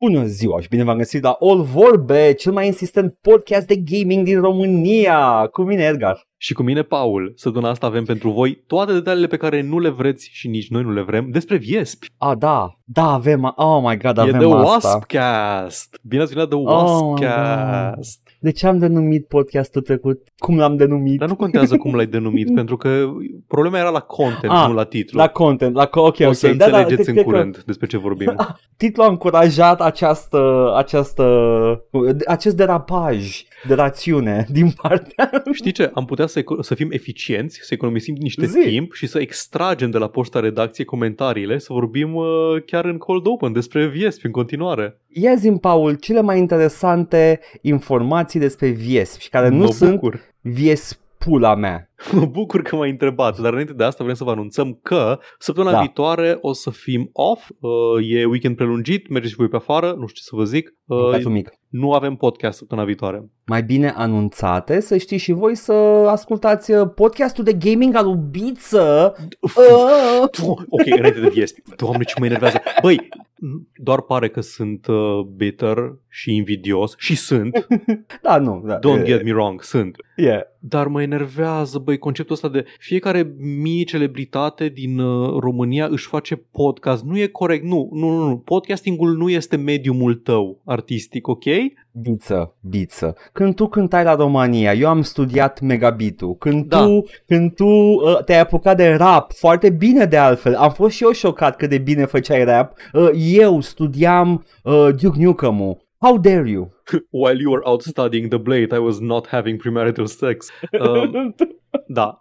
Bună ziua și bine v-am găsit la All Vorbe, cel mai insistent podcast de gaming din România. Cu mine Edgar. Și cu mine, Paul, săptămâna asta avem pentru voi toate detaliile pe care nu le vreți și nici noi nu le vrem despre Viespi. Ah, da, da, avem, oh my god, e avem The asta. Waspcast. Bine ați venit la The Oh, Waspcast. De ce am denumit podcastul trecut? Cum l-am denumit? Dar nu contează cum l-ai denumit, pentru că problema era la content, Ah, nu la titlu. La content, la co- ok, o ok. să da, da, înțelegeți cred- în cred că curând despre ce vorbim. Titlul a încurajat această, această, acest derapaj de rațiune din partea... Știi ce? Am putea să, eco- să fim eficienți, să economisim niște Zi. timp și să extragem de la poșta redacție comentariile, să vorbim uh, chiar în cold open despre Viespi în continuare. Ia zi Paul, cele mai interesante informații despre Viesp și care nu mă sunt bucur. Viespula mea. Mă bucur că m-ai întrebat, dar înainte de asta vrem să vă anunțăm că săptămâna Da. viitoare o să fim off, uh, e weekend prelungit, mergeți și voi pe afară, nu știu ce să vă zic. Mâncați un Uh, mic. Nu avem podcast săptămâna viitoare. Mai bine anunțate, să știți și voi să ascultați uh, podcastul de gaming al lui Biță. Uh, Ok, înainte de viesti. Doamne, ce mă enervează. Băi, doar pare că sunt uh, bitter și invidios și sunt, da, nu. Da, don't e- get me wrong, sunt. Yeah. Dar mă enervează, băi, conceptul ăsta de fiecare mie celebritate din uh, România își face podcast. Nu e corect, nu, nu, nu, nu. Podcastingul nu este mediumul tău artistic, ok? Biță, biță. Când tu cântai la România, eu am studiat megabitul. Când Da. tu, când tu uh, te-ai apucat de rap, foarte bine de altfel, am fost și eu șocat cât de bine făceai rap. Uh, eu studiam uh, Duke Nukem-ul. How dare you? While you were out studying the blade, I was not having premarital sex. Um, Da, uh,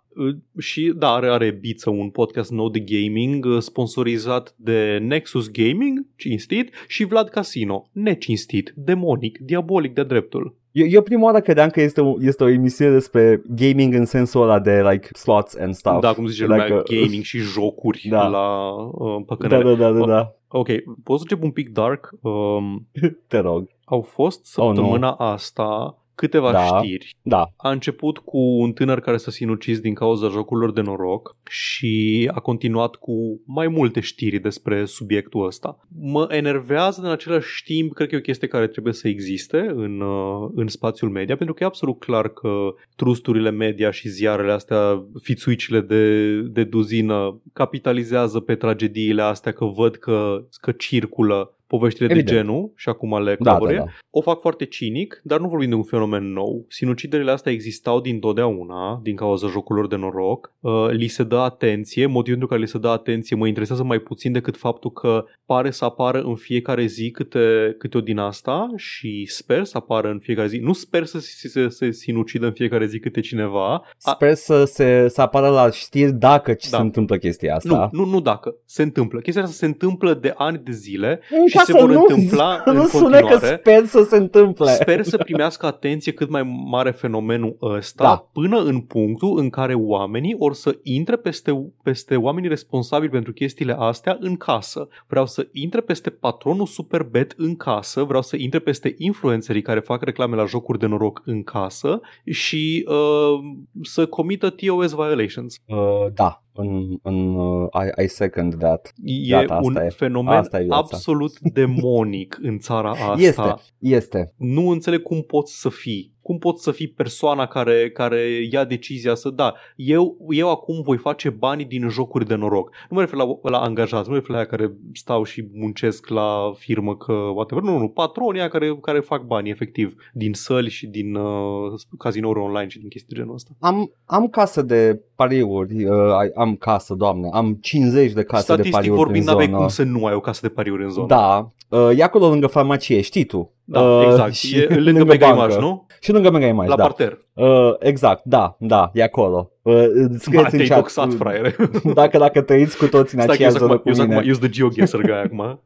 și da, are, are Biță un podcast nou de gaming uh, sponsorizat de Nexus Gaming, cinstit, și Vlad Casino, necinstit, demonic, diabolic de dreptul. Eu, eu prima oară credeam că este o, este o emisiune despre gaming în sensul ăla de like slots and stuff. Da, cum zice Like, lumea, uh, gaming și jocuri Da. la uh, Da, păcănele. da, da, da, da. Ok, pot să încep un pic dark. Um, Te rog. au fost Oh, nu. săptămâna asta câteva Da. știri Da. A început cu un tânăr care s-a sinucis din cauza jocurilor de noroc și a continuat cu mai multe știri despre subiectul ăsta. Mă enervează în același timp, cred că e o chestie care trebuie să existe în, uh, în spațiul media, pentru că e absolut clar că trusturile media și ziarele astea, fițuicile de, de duzină, capitalizează pe tragediile astea, că văd că, că circulă poveștile Evident. de genul și acum le Da, da, colaboră. da. O fac foarte cinic, dar nu vorbim de un fenomen nou. Sinuciderile astea existau din totdeauna, din cauza jocurilor de noroc. Uh, li se dă atenție, motivul pentru care li se dă atenție mă interesează mai puțin decât faptul că pare să apară în fiecare zi câte, câte o din asta și sper să apară în fiecare zi. Nu sper să se, se, se sinucidă în fiecare zi câte cineva. A, Sper să, se, să apară la știri dacă da. Da. se întâmplă chestia asta. nu, nu, nu dacă. Se întâmplă. Chestia asta se întâmplă de ani de zile Mm, și ca se să vor nu, întâmpla să în nu sune că continuare. sper să se întâmple. Sper să primească atenție cât mai mare fenomenul ăsta Da. până în punctul în care oamenii or să intre peste, peste oamenii responsabili pentru chestiile astea în casă. Vreau să intre peste patronul Superbet în casă, vreau să intre peste influencerii care fac reclame la jocuri de noroc în casă și uh, să comită TOS violations. Uh, da, în, în, uh, I, I second that. E Gata, asta un e. fenomen Asta e viața. absolut demonic în țara asta. Este, este. nu înțeleg cum poți să fii. Cum poți să fii persoana care, care ia decizia să, da, eu, eu acum voi face banii din jocuri de noroc. Nu mă refer la, la angajați, nu mă refer la aia care stau și muncesc la firmă că whatever. Nu, nu, nu, patronii aia care, care fac bani efectiv din săli și din uh, cazinouri online și din chestii de genul ăsta. Am, am casă de pariuri, uh, ai- am casă, doamne, am 50 de case de Statistic pariuri vorbind, în n-aveai zonă. cum să nu ai o casă de pariuri în zonă. Da, uh, e acolo lângă farmacie, știi tu. da Uh, exact. și E lângă Mega bancă. Image, nu? Și lângă Mega Image, La da. parter. Uh, exact, da, da, e acolo. Uh, Ma, scrieți în te-ai chat, doxat, fraiere. Dacă, dacă trăiți cu toți în Stai că aceeași eu zic zonă acum, cu eu zic mine. acum, eu sunt the geoguesser guy acum.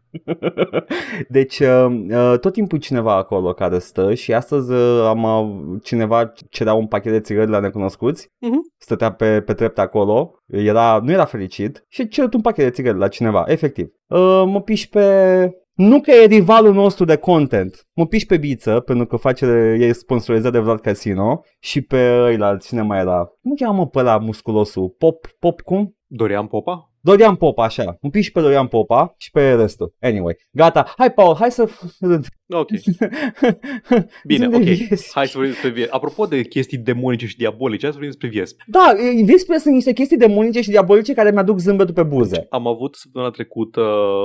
Deci uh, uh, tot timpul e cineva acolo care stă și astăzi uh, am uh, cineva cerea un pachet de țigări la necunoscuți, Mhm. stătea pe, pe trepte acolo, era, nu era fericit și a cerut un pachet de țigări la cineva, efectiv. Uh, mă piși pe... Nu că e rivalul nostru de content, mă piși pe Biță, pentru că face, e sponsorizat de Vlad Casino și pe ăila, cine mai era? Cum cheamă pe ăla musculosul? Pop, Pop cum? Dorian Popa? Dorian Popa, așa. Un pic și pe Dorian Popa și pe restul. Anyway, gata. Hai, Paul, hai să... Ok. Bine, Zi-mi ok. de Viesp. Hai să vorbim despre Viesp. Apropo de chestii demonice și diabolice, hai să vorbim despre Viesp. Da, Viespile sunt niște chestii demonice și diabolice care mi-aduc zâmbetul pe buze. Am avut săptămâna trecută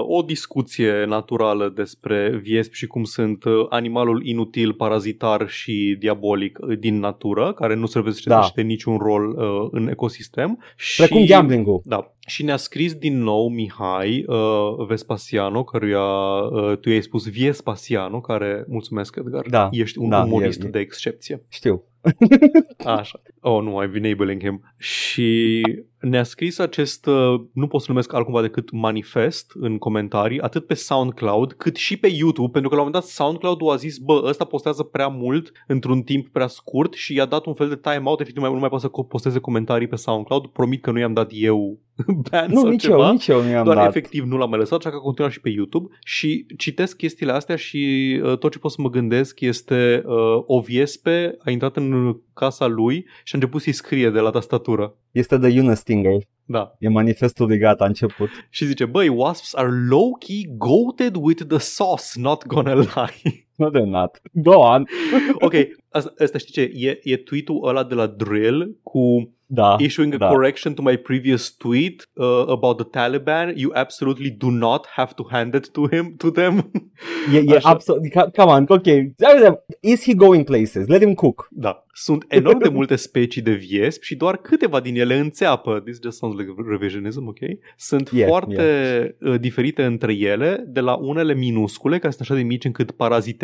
o discuție naturală despre Viesp și cum sunt uh, animalul inutil, parazitar și diabolic uh, din natură, care nu servește Da. da. niciun rol uh, în ecosistem. Precum și... gambling-ul. Da. Și ne-a scris din nou Mihai uh, Vespasiano, căruia uh, tu i-ai spus Viespasiano, care, mulțumesc Edgar, Da, ești un da, umorist e- e- de excepție. Știu. Așa. Oh, nu, I'm enabling him. Și ne-a scris acest, uh, nu pot să numesc altcumva decât manifest în comentarii, atât pe SoundCloud, cât și pe YouTube, pentru că la un moment dat SoundCloud a zis, bă, ăsta postează prea mult într-un timp prea scurt și i-a dat un fel de time-out, efectiv nu mai, nu mai poate să co- posteze comentarii pe SoundCloud. Promit că nu i-am dat eu ban Nu, sau nici ceva. eu, nici eu nu i-am doar dat. efectiv nu l-am mai lăsat, așa că a continuat și pe YouTube și citesc chestiile astea și uh, tot ce pot să mă gândesc este uh, o viespe a intrat în casa lui și a început să-i scrie de la tastatură. Este de Yuna Stinger. Da. E manifestul de gata, a început. Și zice, băi, wasps are low-key goated with the sauce, not gonna lie. Nu de not. Go on. ok, asta, asta știi ce? E, e tweet-ul ăla de la Drill cu Da. issuing a da. correction to my previous tweet uh, about the Taliban. You absolutely do not have to hand it to him, to them. E, e Așa. absolut. ca- Come on, ok. Hai vedem. Is he going places? Let him cook. Da. Sunt enorm de multe specii de viesp și doar câteva din ele înțeapă. This just sounds like revisionism, ok? Sunt Yeah, foarte uh, diferite între ele, de la unele minuscule, care sunt așa de mici încât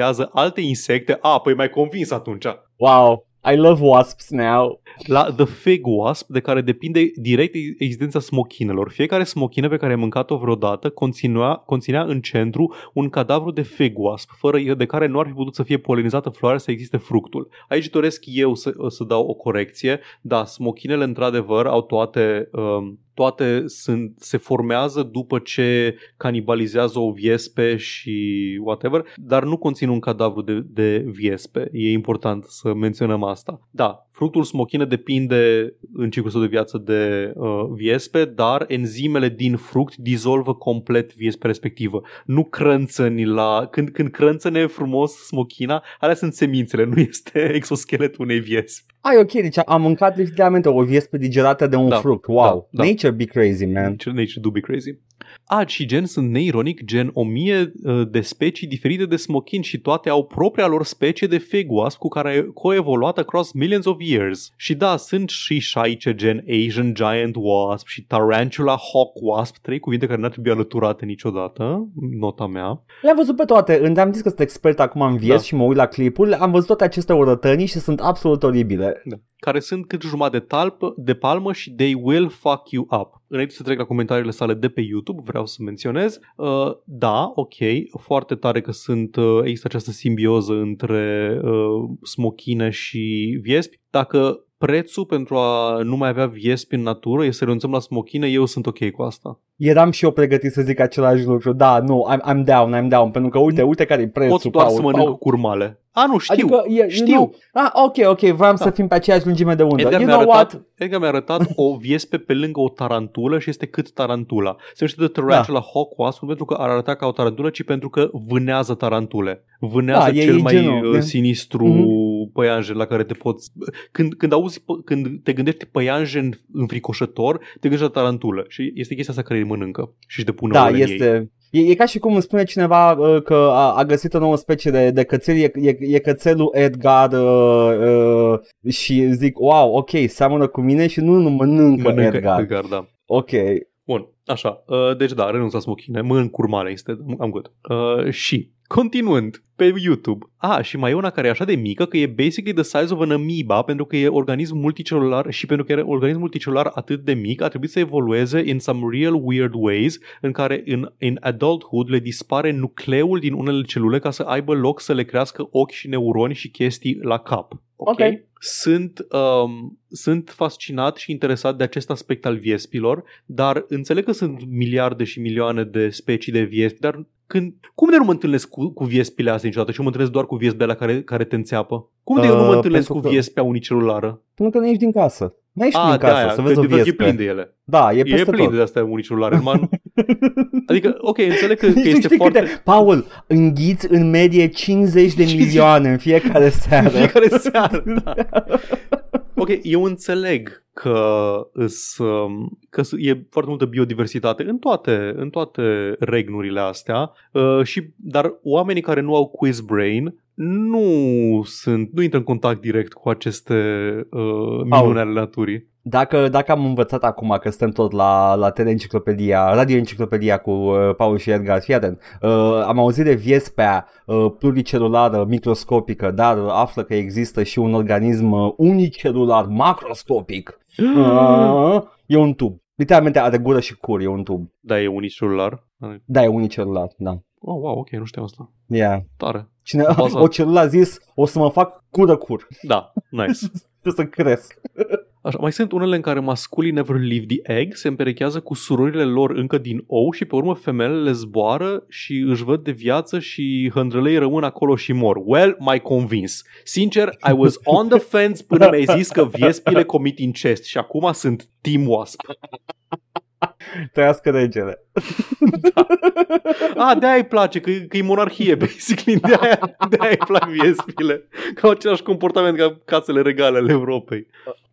parazitează alte insecte. A, păi mai convins atunci. Wow. I love wasps now. La The Fig Wasp, de care depinde direct existența smochinelor. Fiecare smochină pe care ai mâncat-o vreodată conținea, conținea în centru un cadavru de fig wasp, fără de care nu ar fi putut să fie polinizată floarea să existe fructul. Aici doresc eu să, să dau o corecție. Da, smochinele într-adevăr au toate... Um, toate sunt, se formează după ce canibalizează o viespe și whatever, dar nu conțin un cadavru de, de viespe. E important să menționăm asta. Da, fructul smochină depinde în ciclul său de viață de uh, viespe, dar enzimele din fruct dizolvă complet viespe respectivă. Nu crânțăni la... Când, când crânțăne frumos smochina, alea sunt semințele, nu este exoscheletul unei viespe. Ai, ok, deci am mâncat literalmente o viespă digerată de un Da, fruct. Wow. da, da. Nature be crazy, man. Nature, nature do be crazy. A, și gen sunt neironic, gen o mie uh, de specii diferite de smochin și toate au propria lor specie de fig wasp cu care a coevoluat across millions of years. Și da, sunt și șaice gen Asian Giant Wasp și Tarantula Hawk Wasp, trei cuvinte care n-ar trebui alăturate niciodată, nota mea. Le-am văzut pe toate. Îmi am zis că sunt expert acum în vies Da. și mă uit la clipuri. Am văzut toate aceste urătănii și sunt absolut oribile. Da. Care sunt cât jumătate de, talpă, de palmă și they will fuck you up. Înainte să trec la comentariile sale de pe YouTube, vreau să menționez, uh, da, ok, foarte tare că sunt, uh, există această simbioză între uh, smochine și viespi. Dacă prețul pentru a nu mai avea viespi în natură e să renunțăm la smochine, eu sunt ok cu asta. Eram și eu pregătit să zic același lucru. Da, nu, I'm, I'm down, I'm down. Pentru că uite, uite care e prețul. Poți doar Paul, să mănânc Paul. curmale. A, nu, știu, Adică, e, știu. You know, ah, ok, ok, vreau Da. să fim pe aceeași lungime de undă. Edgar you mi-a, know arătat, what? Edgar mi-a arătat o viespe pe lângă o tarantulă și este cât tarantula. Se numește The Tarantula da. Hawk Wasp nu pentru că ar arăta ca o tarantulă, ci pentru că vânează tarantule. Vânează Da, e- cel e mai genul, uh, e- sinistru Mhm. păianjen la care te poți... Când, când auzi, pă- când te gândești păianjen înfricoșător, te gândești la tarantulă. Și este chestia asta care îi mănâncă și își depune Da, ouăle în ei. Este... E, e ca și cum îmi spune cineva uh, că a, a găsit o nouă specie de, de cățel, e, e, e cățelul Edgar uh, uh, și zic, wow, ok, seamănă cu mine și nu, nu mănâncă, Mănâncă Edgar. Edgar, da. Ok, Bun, așa. Uh, deci da, renunț la smochine, mănânc curmale instead. Am good. Uh, și, continuând, pe YouTube. Ah, și mai e una care e așa de mică că e basically the size of an amoeba pentru că e organism multicelular și pentru că e organism multicelular atât de mic a trebuit să evolueze in some real weird ways în care în, in adulthood le dispare nucleul din unele celule ca să aibă loc să le crească ochi și neuroni și chestii la cap. Ok. Ok. Sunt, um, sunt fascinat și interesat de acest aspect al viespilor, dar înțeleg că sunt miliarde și milioane de specii de viespi, dar când, cum de nu mă întâlnesc cu, cu viespile astea niciodată și eu mă întâlnesc doar cu viespile alea care, care te înțeapă? Cum de eu nu mă Uh, întâlnesc cu pentru că- viespea unicelulară? pentru că nu ești din casă. N-ai și Ah, în de casă, aia, să vezi că o de fapt e viespre. plin de ele. Da, e E peste plin tot. de astea unicelulare. Man... Adică, ok, înțeleg că, că Știi, este știi foarte... câte? Paul, înghiți în medie 50 de 50. milioane în fiecare În seară. fiecare seară, da. Ok, eu înțeleg că, îs, um, că s- e foarte multă biodiversitate în toate, în toate regnurile astea, uh, și, dar oamenii care nu au quiz brain nu sunt, nu intră în contact direct cu aceste uh, minuni ale naturii. Dacă, dacă am învățat acum că stăm tot la, la teleenciclopedia, radioenciclopedia cu uh, Paul și Edgar, fii atent. Uh, am auzit de viespea uh, pluricelulară, microscopică, dar uh, află că există și un organism uh, unicelular, macroscopic. Uh, e un tub. Literalmente are gură și cur, e un tub. Da, e unicelular. Da, e unicelular, da. Oh, wow, ok, nu știam asta. Yeah. Tare. Cine, Bazat. o celulă a zis, o să mă fac cură-cur. Da, nice. Trebuie să cresc. Așa, mai sunt unele în care masculii never leave the egg, se împerechează cu surorile lor încă din ou și pe urmă femelele zboară și își văd de viață și hândrălei rămân acolo și mor. Well, mai convins. Sincer, I was on the fence până mi-ai zis că viespile comit incest și acum sunt Team Wasp. Trăiască regele. Ah, de-aia îi place, că, că e monarhie, basically. De-aia, de-aia îi plac viespile. Că au același comportament ca casele regale ale Europei.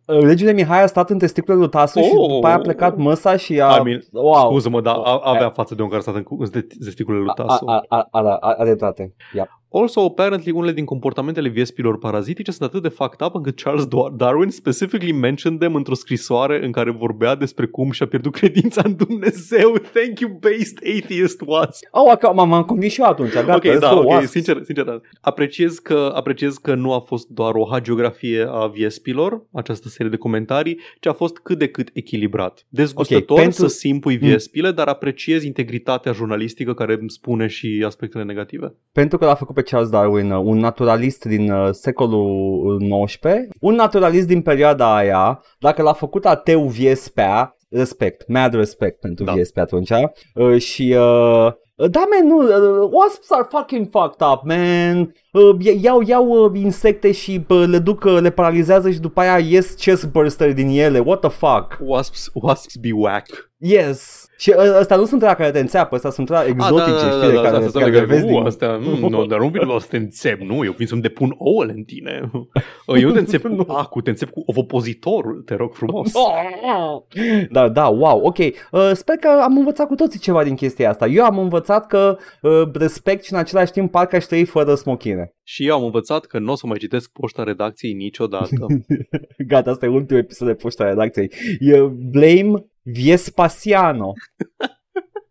Regele Mihai a stat în testiculele lui Tasu și Oh. după aia a plecat măsa și a... I mean, wow. Scuză-mă, dar a- avea față de un care a stat în cu- în testiculele lui A, Tasu. a, a, a, a, are dreptate. Yep. Also, apparently, unele din comportamentele viespilor parazitice sunt atât de fucked up încât Charles Dar- Darwin specifically mentioned them într-o scrisoare în care vorbea despre cum și-a pierdut credința în Dumnezeu. Thank you, based atheist was. Oh, că m-am am convins și eu atunci. Gata, ok, let's da, go, ok, wasps. sincer, sincer, da. apreciez că, apreciez că nu a fost doar o hagiografie a viespilor, această serie de comentarii, ci a fost cât de cât echilibrat. Dezgustător Ok, pentru- să simpui viespile, dar apreciez integritatea jurnalistică care îmi spune și aspectele negative. Pentru că l-a făcut pe Charles Darwin, uh, un naturalist din uh, secolul XIX, un naturalist din perioada aia, dacă l-a făcut ateu viespea, respect, mad respect pentru Da. da. viespea atunci, uh, și... Uh, da, man, nu, uh, wasps are fucking fucked up, man. Uh, iau, iau uh, insecte și uh, le duc, uh, le paralizează și după aia ies chest burster din ele. What the fuck? Wasps, wasps be whack. Yes. Și uh, ăsta nu sunt la care te înțeapă, ăsta sunt la exotice, Ah, da, știi, de da, da, care, asta care care le vezi uh, din... astea, mm, nu, dar nu vin la să te înțep, nu, eu vin să-mi depun ouăle în tine. Eu te înțep cu acu, te înțep cu ovopozitorul, te rog frumos. Da, da, wow, ok. Uh, sper că am învățat cu toții ceva din chestia asta. Eu am învățat că uh, respect și în același timp parcă aș trăi fără smochine. Și eu am învățat că nu o să mai citesc poșta redacției niciodată. Gata, asta e ultimul episod de poșta redacției. E Blame Viespasiano.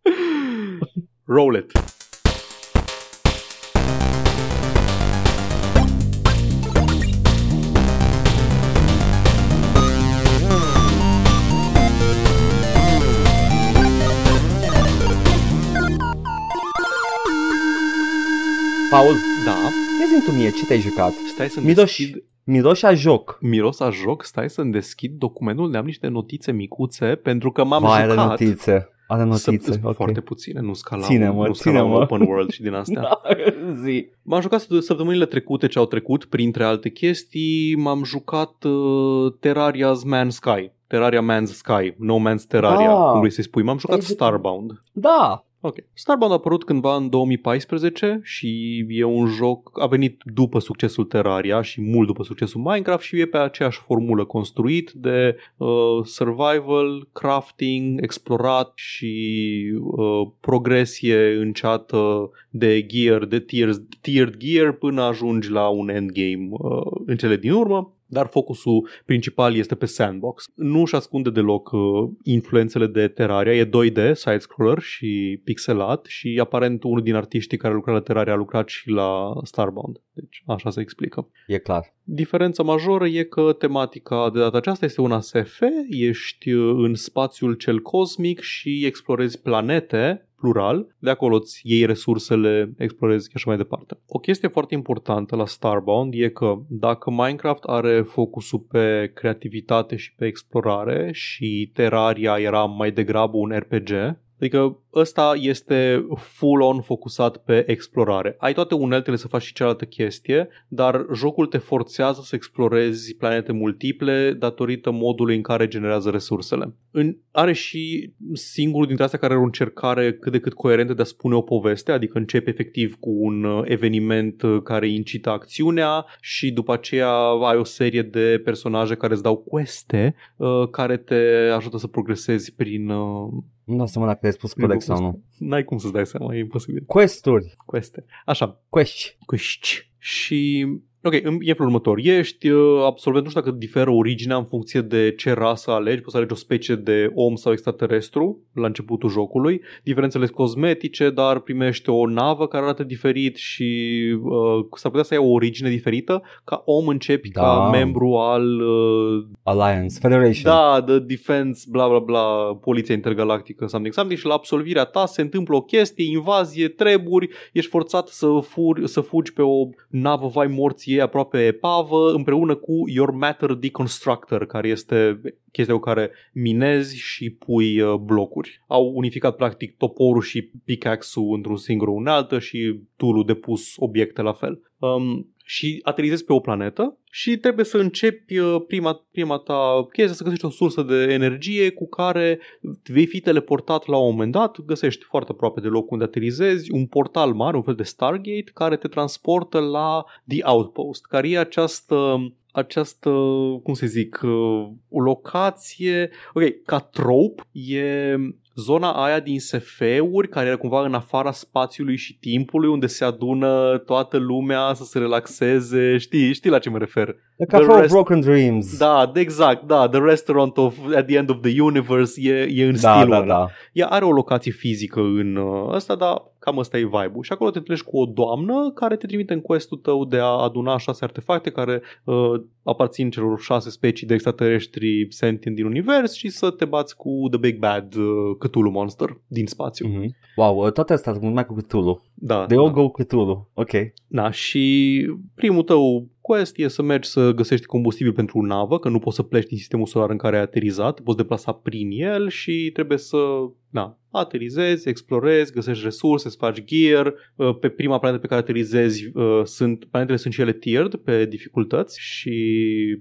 Roll it. Paul, Da, ia zi tu mie ce te-ai jucat. stai să Miroși, deschid... miroși a joc. Miros a joc, stai să-mi deschid documentul unde am niște notițe micuțe pentru că m-am Vai, are jucat. notițe. Are notițe, Săp- ok. Foarte puține, nu scala, Ține-mă, nu scala ține-mă. open world și din astea. zi. M-am jucat săptămânile trecute ce au trecut, printre alte chestii, m-am jucat uh, Terraria's Man's Sky. Terraria Man's Sky, No Man's Terraria, Ah. cum vrei să-i spui. M-am jucat Ai jucat. Starbound. Da, Ok. Starbound a apărut cândva în 2014 și e un joc, a venit după succesul Terraria și mult după succesul Minecraft și e pe aceeași formulă construit de uh, survival, crafting, explorat și uh, progresie înceată de gear, de tiers, tiered gear până ajungi la un endgame uh, în cele din urmă dar focusul principal este pe sandbox. Nu își ascunde deloc uh, influențele de Terraria, e 2D, side-scroller și pixelat și aparent unul din artiștii care lucra la Terraria a lucrat și la Starbound. Deci așa se explică. e clar. Diferența majoră e că tematica de data aceasta este una SF, ești uh, în spațiul cel cosmic și explorezi planete plural, de acolo îți iei resursele, explorezi și așa mai departe. O chestie foarte importantă la Starbound e că dacă Minecraft are focusul pe creativitate și pe explorare și Terraria era mai degrabă un RPG, Adică ăsta este full-on focusat pe explorare. Ai toate uneltele să faci și cealaltă chestie, dar jocul te forțează să explorezi planete multiple datorită modului în care generează resursele. În, are și singurul dintre astea care are o încercare cât de cât coerentă de a spune o poveste, adică începe efectiv cu un uh, eveniment uh, care incită acțiunea și după aceea ai o serie de personaje care îți dau queste uh, care te ajută să progresezi prin uh, nu dau seama dacă ai spus corect sau nu. N-ai cum să-ți dai seama, e imposibil. Questuri. Queste. Așa. Quest. Questi. Și Ok, în e felul următor. Ești uh, absolvent, nu știu dacă diferă originea în funcție de ce rasă alegi. Poți să alegi o specie de om sau extraterestru la începutul jocului. Diferențele sunt cosmetice, dar primești o navă care arată diferit și uh, s-ar putea să ai o origine diferită. Ca om începi Da. ca membru al uh, Alliance. Federation. da, The Defense, bla bla bla, Poliția Intergalactică, something, something și la absolvirea ta se întâmplă o chestie, invazie, treburi, ești forțat să, furi, să fugi pe o navă vai morții ei aproape epavă împreună cu Your Matter Deconstructor, care este chestia cu care minezi și pui uh, blocuri. Au unificat practic toporul și pickaxe-ul într-un singur unealtă și tool de pus obiecte la fel. Um, și aterizezi pe o planetă și trebuie să începi uh, prima, prima ta chestie, să găsești o sursă de energie cu care vei fi teleportat la un moment dat, găsești foarte aproape de locul unde aterizezi un portal mare, un fel de Stargate, care te transportă la The Outpost, care e această această, cum să zic, uh, o locație, ok, ca trope e zona aia din SF-uri care era cumva în afara spațiului și timpului unde se adună toată lumea să se relaxeze, știi, știi la ce mă refer? The Cafe The of rest- Broken Dreams. Da, exact, da, The Restaurant of At the End of the Universe e, e în da, stilul da, ăla. da. Ea are o locație fizică în uh, ăsta, dar cam ăsta e vibe-ul. Și acolo te întâlnești cu o doamnă care te trimite în quest-ul tău de a aduna șase artefacte care uh, aparțin celor șase specii de extraterestri sentient din univers și să te bați cu The Big Bad uh, Cthulhu Monster din spațiu. Mhm. Wow, uh, toate astea sunt mult mai cu Cthulhu. Da, They da. all go Cthulhu. Ok. Da, și primul tău quest e să mergi să găsești combustibil pentru o navă, că nu poți să pleci din sistemul solar în care ai aterizat, te poți deplasa prin el și trebuie să na, aterizezi, explorezi, găsești resurse, să faci gear. Uh, Pe prima planetă pe care aterizezi uh, sunt, planetele sunt și ele tiered pe dificultăți și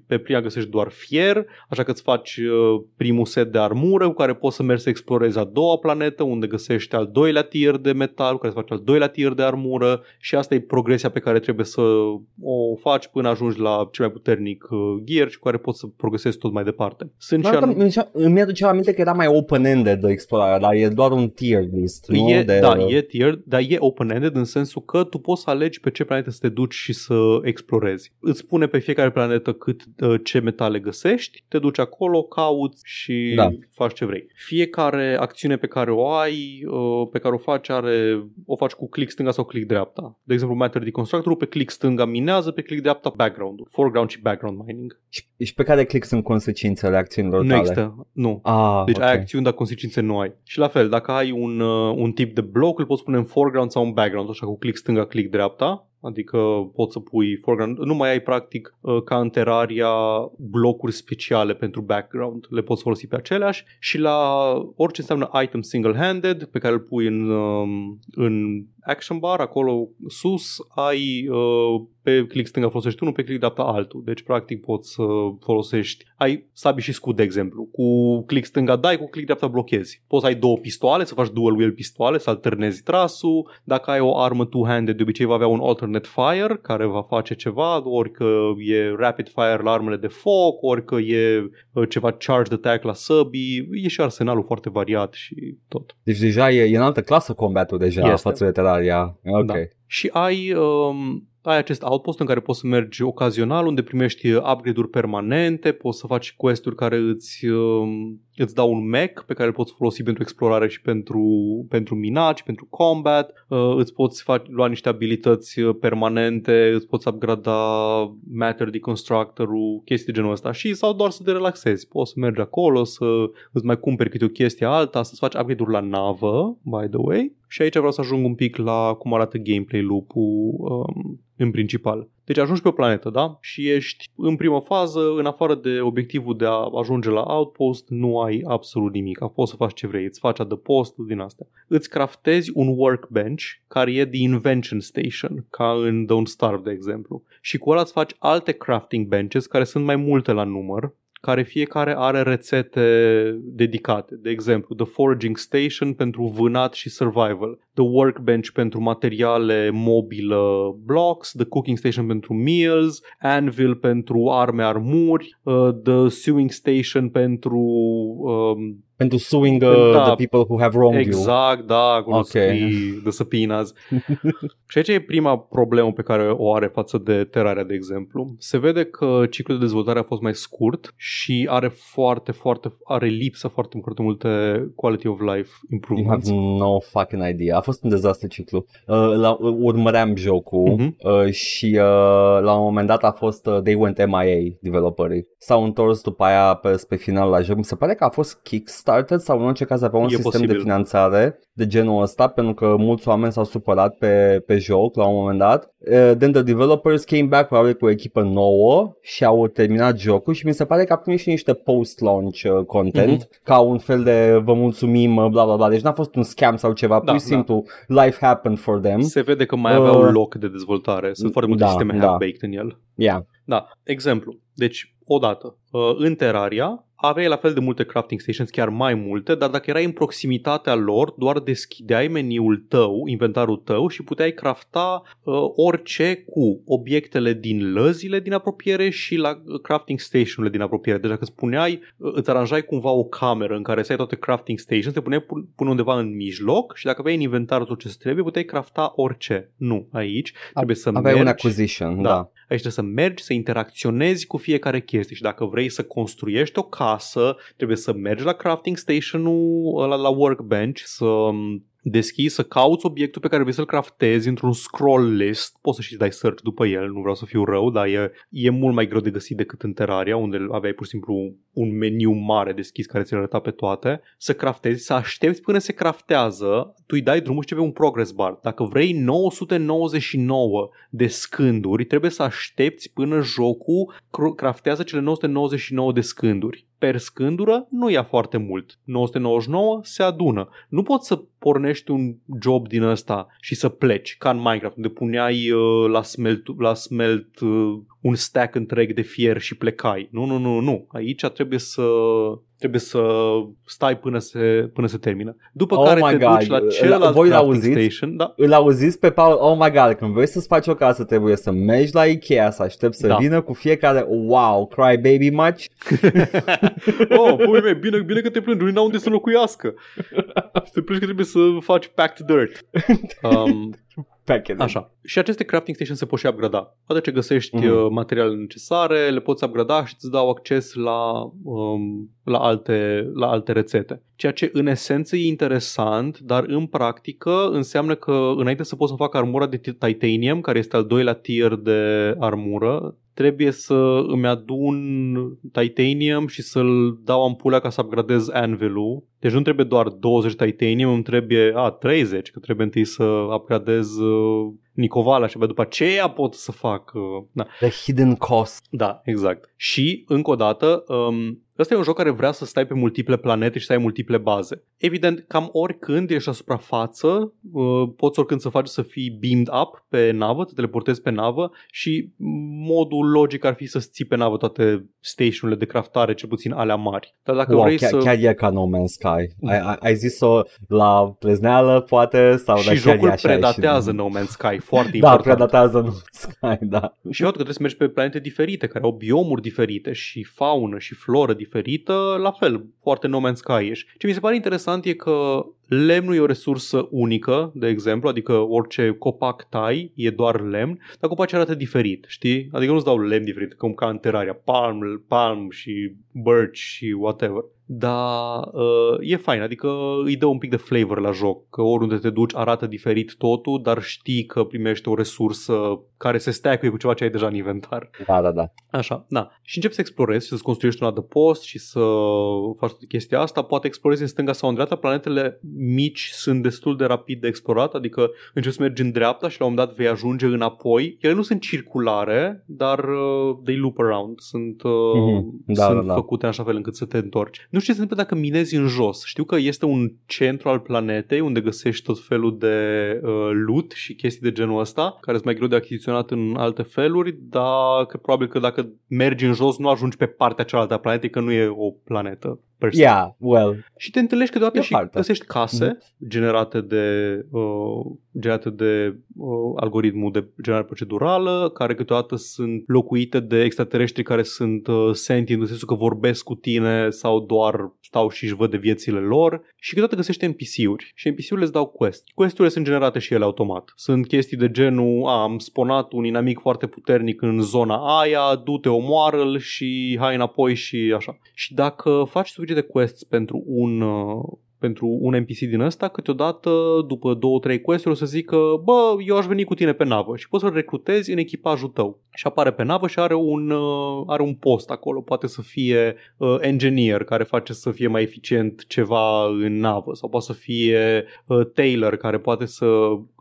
pe prima găsești doar fier, așa că îți faci uh, primul set de armură cu care poți să mergi să explorezi a doua planetă unde găsești al doilea tier de metal cu care să faci al doilea tier de armură și asta e progresia pe care trebuie să o faci până ajungi la cel mai puternic uh, gear și cu care poți să progresezi tot mai departe. Sunt și Doar că anum- mi- îmi aduce aminte că era mai open-ended de explorare, dar e doar un tier list, nu? E, de, Da, e tier, dar e open-ended în sensul că tu poți să alegi pe ce planetă să te duci și să explorezi. Îți spune pe fiecare planetă cât uh, ce metale găsești, te duci acolo, cauți și Da. faci ce vrei. Fiecare acțiune pe care o ai, uh, pe care o faci, are, o faci cu click stânga sau click dreapta. De exemplu, Matter Deconstructor pe click stânga minează, pe click dreapta background foreground și background mining. Și, și pe care click sunt consecințele acțiunilor Nu tale? există, nu. Ah, Deci ok. ai acțiuni, dar consecințe nu ai. Și la fel, dacă ai un, uh, un tip de bloc, îl poți pune în foreground sau în background, așa cu click stânga, click dreapta. Adică poți să pui foreground. Nu mai ai practic uh, ca în Terraria blocuri speciale pentru background. Le poți folosi pe aceleași și la orice înseamnă item single-handed pe care îl pui în, um, în action bar, acolo sus ai uh, pe click stânga folosești unul, pe click dreapta altul. Deci practic poți să folosești, ai sabi și scut de exemplu. Cu click stânga dai, cu click dreapta blochezi. Poți să ai două pistoale, să faci dual wheel pistoale, să alternezi trasul. Dacă ai o armă two-handed, de obicei va avea un alternate fire care va face ceva, ori că e rapid fire la armele de foc, ori că e uh, ceva charged attack la săbii. E și arsenalul foarte variat și tot. Deci deja e, e în altă clasă combatul deja Este. față de Terraria. Ok. Da. Și ai, um, ai acest outpost în care poți să mergi ocazional, unde primești upgrade-uri permanente, poți să faci quest-uri care îți, um, îți dau un mech pe care îl poți folosi pentru explorare și pentru, pentru minat și pentru combat, uh, îți poți face, lua niște abilități uh, permanente, îți poți upgrada Matter Deconstructor-ul, chestii de genul ăsta și sau doar să te relaxezi. Poți să mergi acolo, să îți mai cumperi câte o chestie alta, să-ți faci upgrade-uri la navă, by the way. Și aici vreau să ajung un pic la cum arată gameplay loop-ul um, în principal. Deci ajungi pe o planetă, da? Și ești în primă fază, în afară de obiectivul de a ajunge la outpost, nu ai absolut nimic. Poți să faci ce vrei, îți faci adăpost din astea. Îți craftezi un workbench care e de invention station, ca în Don't Starve, de exemplu. Și cu ăla îți faci alte crafting benches care sunt mai multe la număr care fiecare are rețete dedicate. De exemplu, The Foraging Station pentru vânat și survival, The Workbench pentru materiale mobilă blocks, The Cooking Station pentru meals, Anvil pentru arme armuri, uh, The Sewing Station pentru um, pentru suing uh, da, the people who have wronged exact, you. da, acolo okay. de săpinaz. și aici e prima problemă pe care o are față de Terraria, de exemplu. Se vede că ciclul de dezvoltare a fost mai scurt și are foarte, foarte, are lipsă foarte, foarte multe quality of life improvements. You have no fucking idea. A fost un dezastru ciclu. Uh, la, urmăream jocul uh-huh. uh, și uh, la un moment dat a fost uh, They Went MIA, developerii. S-au întors după aia pe, pe final la joc. Mi se pare că a fost Kickstarter Kickstarter sau în orice caz avea un e sistem posibil. de finanțare de genul ăsta pentru că mulți oameni s-au supărat pe, pe joc la un moment dat. Uh, then the developers came back probabil cu o echipă nouă și au terminat jocul și mi se pare că a primit și niște post-launch uh, content mm-hmm. ca un fel de vă mulțumim, bla bla bla. Deci n-a fost un scam sau ceva, da, pur și da. simplu life happened for them. Se vede că mai aveau uh, loc de dezvoltare. Sunt foarte multe da, sisteme da. half-baked în el. Yeah. Da, exemplu. Deci, odată, uh, în Terraria aveai la fel de multe crafting stations, chiar mai multe, dar dacă erai în proximitatea lor, doar deschideai meniul tău, inventarul tău și puteai crafta uh, orice cu obiectele din lăzile din apropiere și la uh, crafting stationurile din apropiere. Deci dacă spuneai, uh, îți aranjai cumva o cameră în care să ai toate crafting stations, te puneai pune undeva în mijloc și dacă aveai în inventar tot ce trebuie, puteai crafta orice. Nu, aici trebuie să aveai mergi. un acquisition, da. da. Aici trebuie să mergi, să interacționezi cu fiecare chestie și dacă vrei să construiești o casă, trebuie să mergi la crafting station-ul, la, la workbench, să deschizi, să cauți obiectul pe care vrei să-l craftezi într-un scroll list, poți să și dai search după el, nu vreau să fiu rău, dar e, e mult mai greu de găsit decât în Terraria, unde aveai pur și simplu un meniu mare deschis care ți-l arăta pe toate, să craftezi, să aștepți până se craftează, tu îi dai drumul și pe un progress bar. Dacă vrei 999 de scânduri, trebuie să aștepți până jocul craftează cele 999 de scânduri per scândură nu ia foarte mult. 999 se adună. Nu poți să pornești un job din ăsta și să pleci, ca în Minecraft, unde puneai uh, la smelt, la smelt uh, un stack întreg de fier și plecai. Nu, nu, nu, nu. Aici trebuie să trebuie să stai până se, până se termină. După oh care te God. duci la celălalt Voi crafting station. Da? Îl auziți pe Paul, oh my God, când vrei să-ți faci o casă trebuie să mergi la Ikea, să aștepți să da. vină cu fiecare, wow, cry baby much? oh, pui mei, bine, bine că te plângi, nu unde să locuiască. te plângi că trebuie să faci packed dirt. Um, packaging. Așa. Și aceste crafting station se pot și upgrada. Odată ce găsești mm-hmm. materialele necesare, le poți upgrada și îți dau acces la, um, la, alte, la alte rețete. Ceea ce în esență e interesant, dar în practică înseamnă că înainte să pot să fac armura de titanium, care este al doilea tier de armură, trebuie să îmi adun titanium și să-l dau ampulea ca să upgradez anvil-ul. Deci nu trebuie doar 20 titanium, îmi trebuie a, 30, că trebuie întâi să upgradez uh, Nicovala și după aceea pot să fac... Uh, da. The hidden cost. Da, exact. Și, încă o dată, um, Ăsta e un joc care vrea să stai pe multiple planete și să ai multiple baze. Evident, cam oricând ești la suprafață, uh, poți oricând să faci să fii beamed up pe navă, te teleportezi pe navă și modul logic ar fi să-ți ții pe navă toate stationurile de craftare, cel puțin alea mari. Dar dacă wow, vrei chiar, să... chiar e ca No Man's Sky. Ai, ai, ai zis-o la prezneală, poate? Sau și jocul predatează No Man's Sky, foarte da, important. Da, predatează No Man's Sky, da. Și eu că trebuie să mergi pe planete diferite, care au biomuri diferite și faună și floră diferită, la fel, foarte No Man's Sky Ce mi se pare interesant e că lemnul e o resursă unică, de exemplu, adică orice copac tai e doar lemn, dar copacii arată diferit, știi? Adică nu-ți dau lemn diferit, cum ca în teraria, palm, palm și birch și whatever. Dar uh, e fain, adică îi dă un pic de flavor la joc, că oriunde te duci arată diferit totul, dar știi că primești o resursă care se steacă cu ceva ce ai deja în inventar. Da, da, da. Așa, da. Și începi să explorezi și să-ți construiești un adăpost și să faci toată chestia asta. Poate explorezi în stânga sau în dreapta. Planetele mici sunt destul de rapid de explorat, adică începi să mergi în dreapta și la un moment dat vei ajunge înapoi. Ele nu sunt circulare, dar uh, they loop around. Sunt, uh, Mhm. Da, sunt da, da. făcute în așa fel încât să te întorci. Nu știu ce se întâmplă dacă minezi în jos. Știu că este un centru al planetei unde găsești tot felul de uh, loot și chestii de genul ăsta, care sunt mai greu de achiziționat în alte feluri, dar că probabil că dacă mergi în jos nu ajungi pe partea cealaltă a planetei, că nu e o planetă. Per se. Yeah, well, Și te întâlnești câteodată E o și parte. găsești case generate de, uh, generate de uh, algoritmul de generare procedurală, care câteodată sunt locuite de extraterestri care sunt uh, sentient, în sensul că vorbesc cu tine sau doar stau și își văd de viețile lor. Și câteodată găsești NPC-uri și NPC-urile îți dau quest. Quest-urile sunt generate și ele automat. Sunt chestii de genul, a, am sponat un inamic foarte puternic în zona aia, du-te, omoară-l și hai înapoi și așa. Și dacă faci suficient de quests pentru un uh, pentru un NPC din ăsta, câteodată, după două, trei quest-uri, o să zică, bă, eu aș veni cu tine pe navă și poți să-l recrutezi în echipajul tău. Și apare pe navă și are un, uh, are un post acolo. Poate să fie uh, engineer, care face să fie mai eficient ceva în navă, sau poate să fie uh, tailor, care poate să,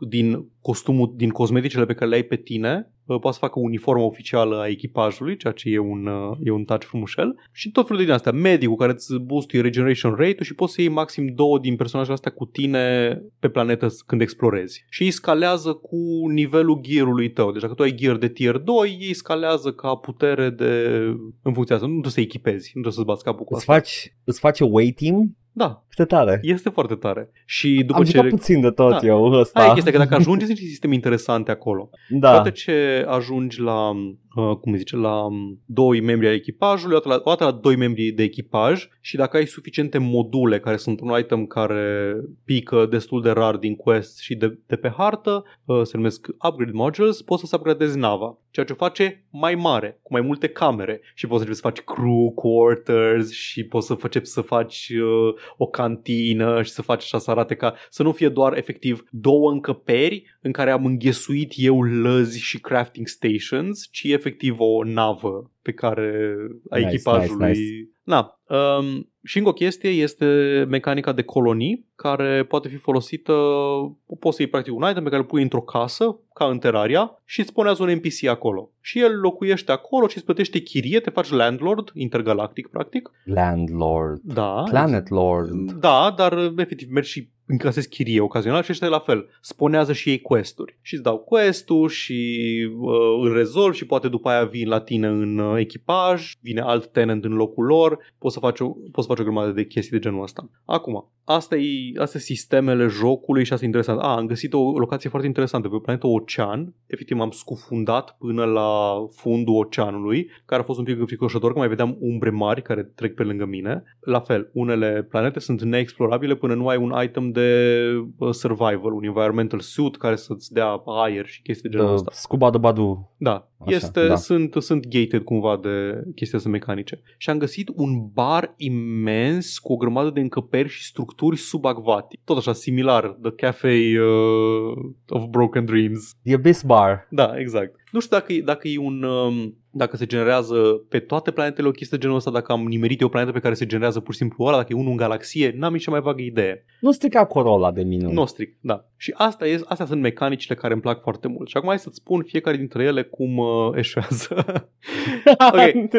din costumul, din cosmeticele pe care le ai pe tine, uh, poate să facă uniformă oficială a echipajului, ceea ce e un, uh, e un touch frumușel. Și tot felul din astea. Medicul care îți boostuie regeneration rate-ul și poți să iei maxim două din personajele astea cu tine pe planetă când explorezi. Și îi scalează cu nivelul gear-ului tău. Deci dacă tu ai gear de tier 2, ei scalează ca putere de... în funcție asta. Nu trebuie să echipezi, nu trebuie să-ți bați capul cu îți, asta. faci, îți face waiting? Da, Câte tare. este foarte tare. Și după Am ce... jucat puțin de tot Da. eu ăsta. Aia e chestia, că dacă ajungi, sunt niște sisteme interesante acolo. da. Odată ce ajungi la, uh, cum îi zice, la um, doi membri ai echipajului, o dată, la, o dată la doi membri de echipaj și dacă ai suficiente module care sunt un item care pică destul de rar din quest și de, de pe hartă, uh, se numesc upgrade modules, poți să-ți upgradezi nava, ceea ce o face mai mare, cu mai multe camere și poți să începi să faci crew quarters și poți să faci, să faci uh, o cantină și să faci așa să arate ca să nu fie doar efectiv două încăperi în care am înghesuit eu lăzi și crafting stations, ci efectiv o navă pe care a Nice, echipajului. nice, nice. Na, um, și încă o chestie este mecanica de colonii care poate fi folosită, poți să iei practic un item pe care îl pui într-o casă, ca în Terraria, și îți spunează un NPC acolo. Și el locuiește acolo și îți plătește chirie, te faci landlord, intergalactic practic. Landlord. Da. Planet Lord. Da, dar efectiv mergi și încasezi chirie ocazional și ăștia la fel. Sponează și ei quest-uri. Și îți dau quest-ul și uh, îl rezolvi și poate după aia vin la tine în uh, echipaj, vine alt tenant în locul lor, poți să faci o, poți să faci o grămadă de chestii de genul ăsta. Acum, asta e, astea sunt sistemele jocului și asta e interesant. A, am găsit o locație foarte interesantă pe o planetă ocean. Efectiv m-am scufundat până la fundul oceanului, care a fost un pic înfricoșător, că mai vedeam umbre mari care trec pe lângă mine. La fel, unele planete sunt neexplorabile până nu ai un item de uh, survival, un environmental suit care să-ți dea aer și chestii de genul Uh, ăsta. Scuba de Badu. Da, Așa, este, da. Sunt, sunt gated cumva de chestii astea mecanice. Și am găsit un bar imens cu o grămadă de încăperi și structuri subacvatic. Tot așa, similar, The Cafe uh, of Broken Dreams. The Abyss Bar. Da, exact. Nu știu dacă, e- dacă e un... Um, dacă se generează pe toate planetele o chestie de genul ăsta, dacă am nimerit eu o planetă pe care se generează pur și simplu ăla, dacă e unul în galaxie, n-am nici cea mai vagă idee. Nu strica Corolla de minune. Nu stric, da. Și asta e, astea sunt mecanicile care îmi plac foarte mult. Și acum hai să-ți spun fiecare dintre ele cum uh, eșuează. Ok.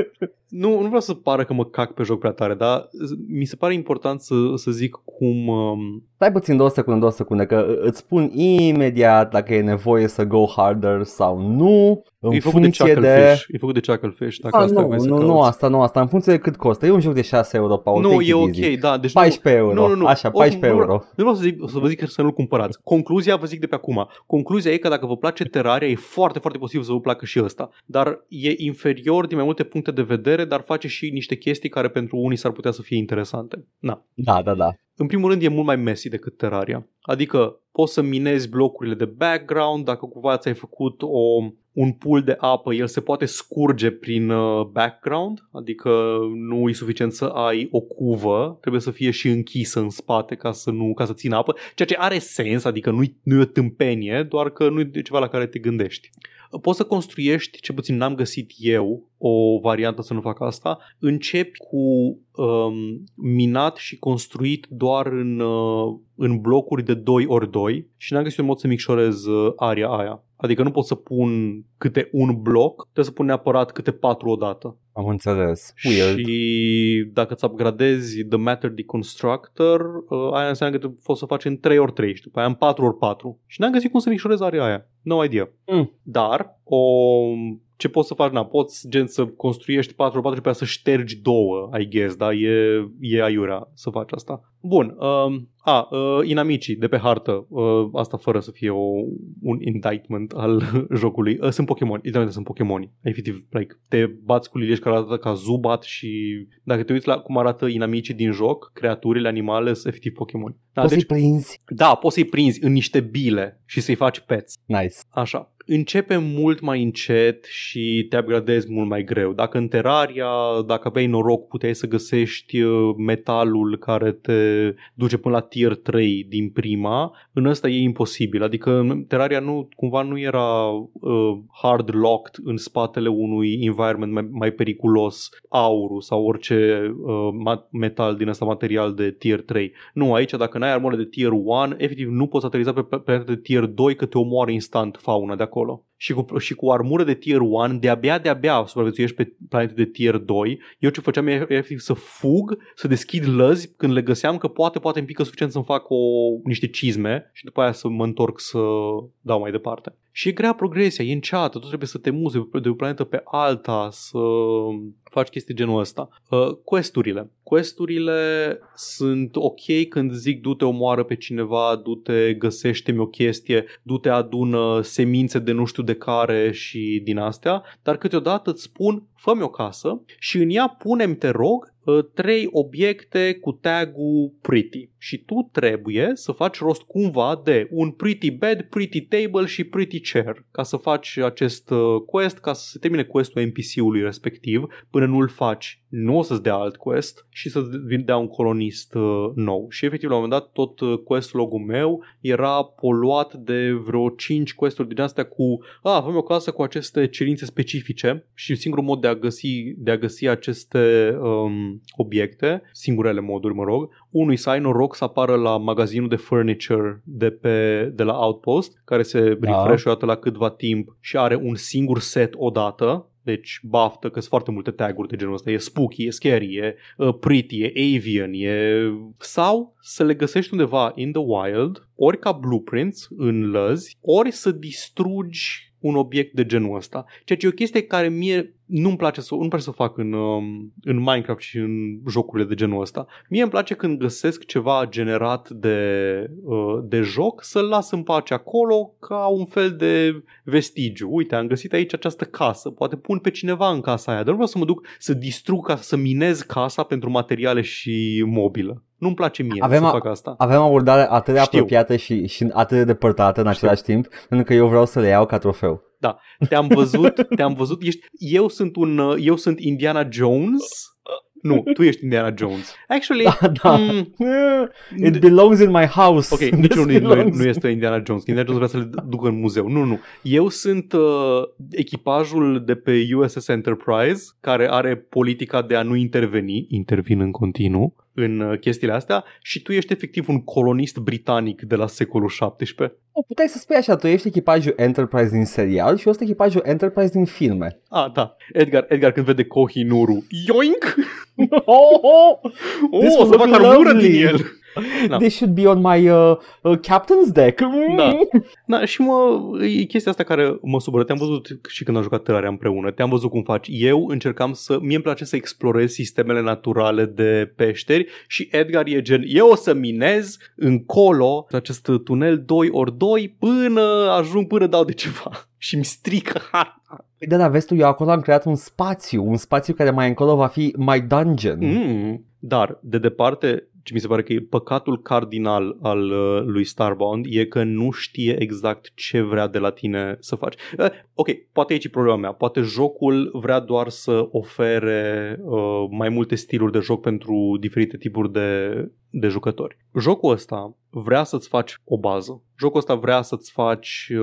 nu, nu vreau să pară că mă cac pe joc prea tare, dar mi se pare important să, să zic cum... Um, Stai puțin două secunde, două secunde, că îți spun imediat dacă e nevoie să go harder sau nu, people în e făcut de funcție de... Chucklefish. E făcut de Chucklefish, dacă Ah, asta nu, vrei să nu, cauți. nu asta, nu asta, în funcție de cât costă. E un joc de 6 euro, Paul, Nu, take e it ok, easy. da. Deci nu, 14 euro, Nu, nu, nu. așa, Oricum, 14 nu, euro. Nu vreau să, zic, să vă zic să nu-l cumpărați. Concluzia vă zic de pe acum. Concluzia e că dacă vă place Terraria, e foarte, foarte posibil să vă placă și ăsta. Dar e inferior din mai multe puncte de vedere, dar face și niște chestii care pentru unii s-ar putea să fie interesante. Na. Da, da, da. În primul rând e mult mai messy decât Terraria. Adică poți să minezi blocurile de background dacă cumva ți-ai făcut o, un pool de apă, el se poate scurge prin uh, background, adică nu e suficient să ai o cuvă, trebuie să fie și închisă în spate ca să nu ca să țină apă, ceea ce are sens, adică nu nu e o tâmpenie, doar că nu e ceva la care te gândești poți să construiești, ce puțin n-am găsit eu, o variantă să nu fac asta, începi cu um, minat și construit doar în, uh, în blocuri de 2 ori 2 și n-am găsit un mod să micșorez uh, area aia. Adică nu pot să pun câte un bloc, trebuie să pun neapărat câte patru odată. Am înțeles. Weird. Și dacă îți upgradezi The Matter Deconstructor, uh, aia înseamnă că poți să faci în 3 ori 3 și după aia în 4 ori 4. Și n-am găsit cum să micșorez area aia. No idea. Mm. Dar o ce poți să faci? Na, poți gen să construiești 4 4 și pe aia să ștergi două, I guess, da? E, e aiurea să faci asta. Bun, um, a, uh, inamicii de pe hartă, uh, asta fără să fie o, un indictment al jocului, uh, sunt Pokémon, literalmente sunt Pokémon. Efectiv, like, te bați cu liliești care arată ca Zubat și dacă te uiți la cum arată inamicii din joc, creaturile, animale, sunt efectiv Pokémon. Da, poți deci, să-i prinzi? Da, poți să-i prinzi în niște bile și să-i faci pets. Nice. Așa începe mult mai încet și te upgradezi mult mai greu. Dacă în Terraria, dacă aveai noroc, puteai să găsești uh, metalul care te duce până la tier 3 din prima, în ăsta e imposibil. Adică Terraria nu, cumva nu era uh, hard locked în spatele unui environment mai, mai periculos, aurul sau orice uh, metal din ăsta material de tier 3. Nu, aici dacă n-ai armură de tier 1, efectiv nu poți ateriza pe planeta de tier 2 că te omoară instant fauna de acolo acolo. Și cu, și cu armură de tier 1, de-abia, de-abia supraviețuiești pe planete de tier 2. Eu ce făceam e efectiv să fug, să deschid lăzi când le găseam că poate, poate îmi pică suficient să-mi fac o, niște cizme și după aia să mă întorc să dau mai departe. Și e grea progresia, e înceată, tu trebuie să te muzi de o planetă pe alta, să faci chestii genul ăsta. Uh, questurile. Questurile sunt ok când zic du-te omoară pe cineva, du-te găsește-mi o chestie, du-te adună semințe de nu știu de care și din astea, dar câteodată îți spun fă-mi o casă și în ea punem, te rog, ă, trei obiecte cu tagul pretty. Și tu trebuie să faci rost cumva de un pretty bed, pretty table și pretty chair ca să faci acest ă, quest, ca să se termine questul NPC-ului respectiv. Până nu-l faci nu o să-ți dea alt quest și să-ți dea un colonist uh, nou. Și efectiv la un moment dat tot uh, quest logul meu era poluat de vreo 5 questuri din astea cu a, avem o casă cu aceste cerințe specifice. Și singurul mod de a găsi, de a găsi aceste um, obiecte, singurele moduri mă rog, unul să ai noroc să apară la magazinul de furniture de, pe, de la Outpost, care se da. refresh o dată la câtva timp și are un singur set odată deci baftă, că sunt foarte multe taguri de genul ăsta. E spooky, e scary, e uh, pretty, e avian, e... Sau să le găsești undeva in the wild, ori ca blueprints în lăzi, ori să distrugi un obiect de genul ăsta. Ceea ce e o chestie care mie nu-mi place să, nu place să fac în, um, în Minecraft și în jocurile de genul ăsta. Mie îmi place când găsesc ceva generat de, uh, de joc să-l las în pace acolo ca un fel de vestigiu. Uite, am găsit aici această casă, poate pun pe cineva în casa aia, dar nu vreau să mă duc să distrug ca să minez casa pentru materiale și mobilă. Nu-mi place mie avem să fac asta. Avem abordare atât de Știu. apropiată și, și atât de depărtată în același Știu. timp, pentru că eu vreau să le iau ca trofeu. Da, te-am văzut, te-am văzut, ești, eu sunt un, eu sunt Indiana Jones nu, tu ești Indiana Jones. Actually, da, da. Mm, it belongs in my house. Ok, niciunul nu, nu este Indiana Jones. Indiana Jones vrea să le ducă în muzeu. Nu, nu. Eu sunt uh, echipajul de pe USS Enterprise care are politica de a nu interveni, intervin în continuu în uh, chestiile astea și tu ești efectiv un colonist britanic de la secolul 17. O, puteai să spui așa, tu ești echipajul Enterprise din serial și eu sunt echipajul Enterprise din filme. Ah, da. Edgar, Edgar când vede Kohinoru, yoink! oh, oh, oh, o să fac armură din el. No. They should be on my uh, uh, captain's deck. Da. da. Și mă, e chestia asta care mă supără. Te-am văzut și când am jucat Terraria împreună. Te-am văzut cum faci. Eu încercam să... Mie îmi place să explorez sistemele naturale de peșteri și Edgar e gen, eu o să minez încolo acest tunel 2x2 până ajung, până dau de ceva și mi strică harta. Da, da, vezi tu, eu acolo am creat un spațiu, un spațiu care mai încolo va fi my dungeon. Mm, dar, de departe, ce mi se pare că e păcatul cardinal al uh, lui Starbound e că nu știe exact ce vrea de la tine să faci. Uh, ok, poate aici e problema mea. Poate jocul vrea doar să ofere uh, mai multe stiluri de joc pentru diferite tipuri de, de jucători. Jocul ăsta vrea să-ți faci o bază. Jocul ăsta vrea să-ți faci uh,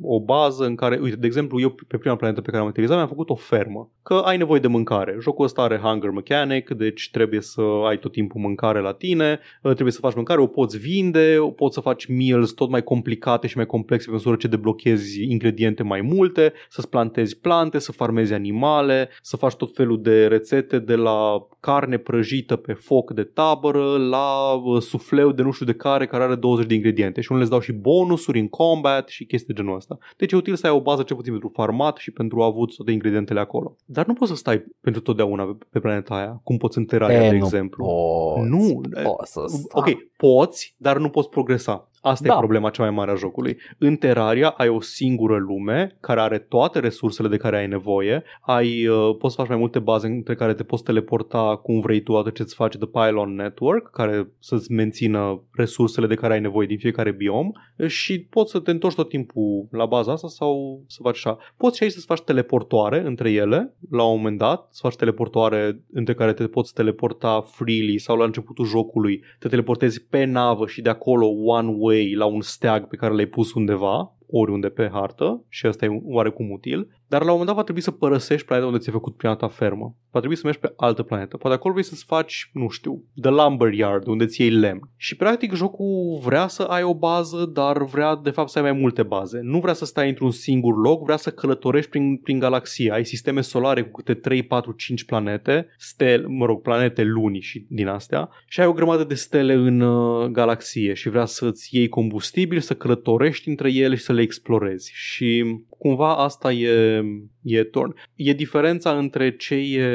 o bază în care, uite, de exemplu, eu pe prima planetă pe care am utilizat mi-am făcut o fermă, că ai nevoie de mâncare. Jocul ăsta are hunger mechanic, deci trebuie să ai tot timpul mâncare la tine, uh, trebuie să faci mâncare, o poți vinde, o poți să faci meals tot mai complicate și mai complexe pe măsură ce deblochezi ingrediente mai multe, să-ți plantezi plante, să farmezi animale, să faci tot felul de rețete de la carne prăjită pe foc de tabără la uh, sufleu de nu știu de care care are 20 de ingrediente și unele îți dau și bonusuri în combat și chestii de genul ăsta. Deci e util să ai o bază cel puțin pentru farmat și pentru a avut toate ingredientele acolo. Dar nu poți să stai pentru totdeauna pe planeta aia, cum poți în Terraria, E, de nu exemplu. Poți, Nu, poți să stai. Ok, poți, dar nu poți progresa. Asta Da. e problema cea mai mare a jocului. În Terraria ai o singură lume care are toate resursele de care ai nevoie. Ai, uh, poți să faci mai multe baze între care te poți teleporta cum vrei tu atât ce îți face The Pylon Network, care să-ți mențină resursele de care ai nevoie din fiecare biom și poți să te întorci tot timpul la baza asta sau să faci așa. Poți și aici să-ți faci teleportoare între ele la un moment dat, să faci teleportoare între care te poți teleporta freely sau la începutul jocului te teleportezi pe navă și de acolo one way la un steag pe care l-ai pus undeva oriunde pe hartă și asta e oarecum util, dar la un moment dat va trebui să părăsești planeta unde ți-ai făcut prima ta fermă. Va trebui să mergi pe altă planetă. Poate acolo vrei să-ți faci, nu știu, The Lumber Yard, unde ți iei lemn. Și practic jocul vrea să ai o bază, dar vrea de fapt să ai mai multe baze. Nu vrea să stai într-un singur loc, vrea să călătorești prin, prin galaxie. Ai sisteme solare cu câte 3, 4, 5 planete, stele, mă rog, planete luni și din astea, și ai o grămadă de stele în uh, galaxie și vrea să-ți iei combustibil, să călătorești între ele și să le explorezi. Și cumva asta e, e Torn. E diferența între ce e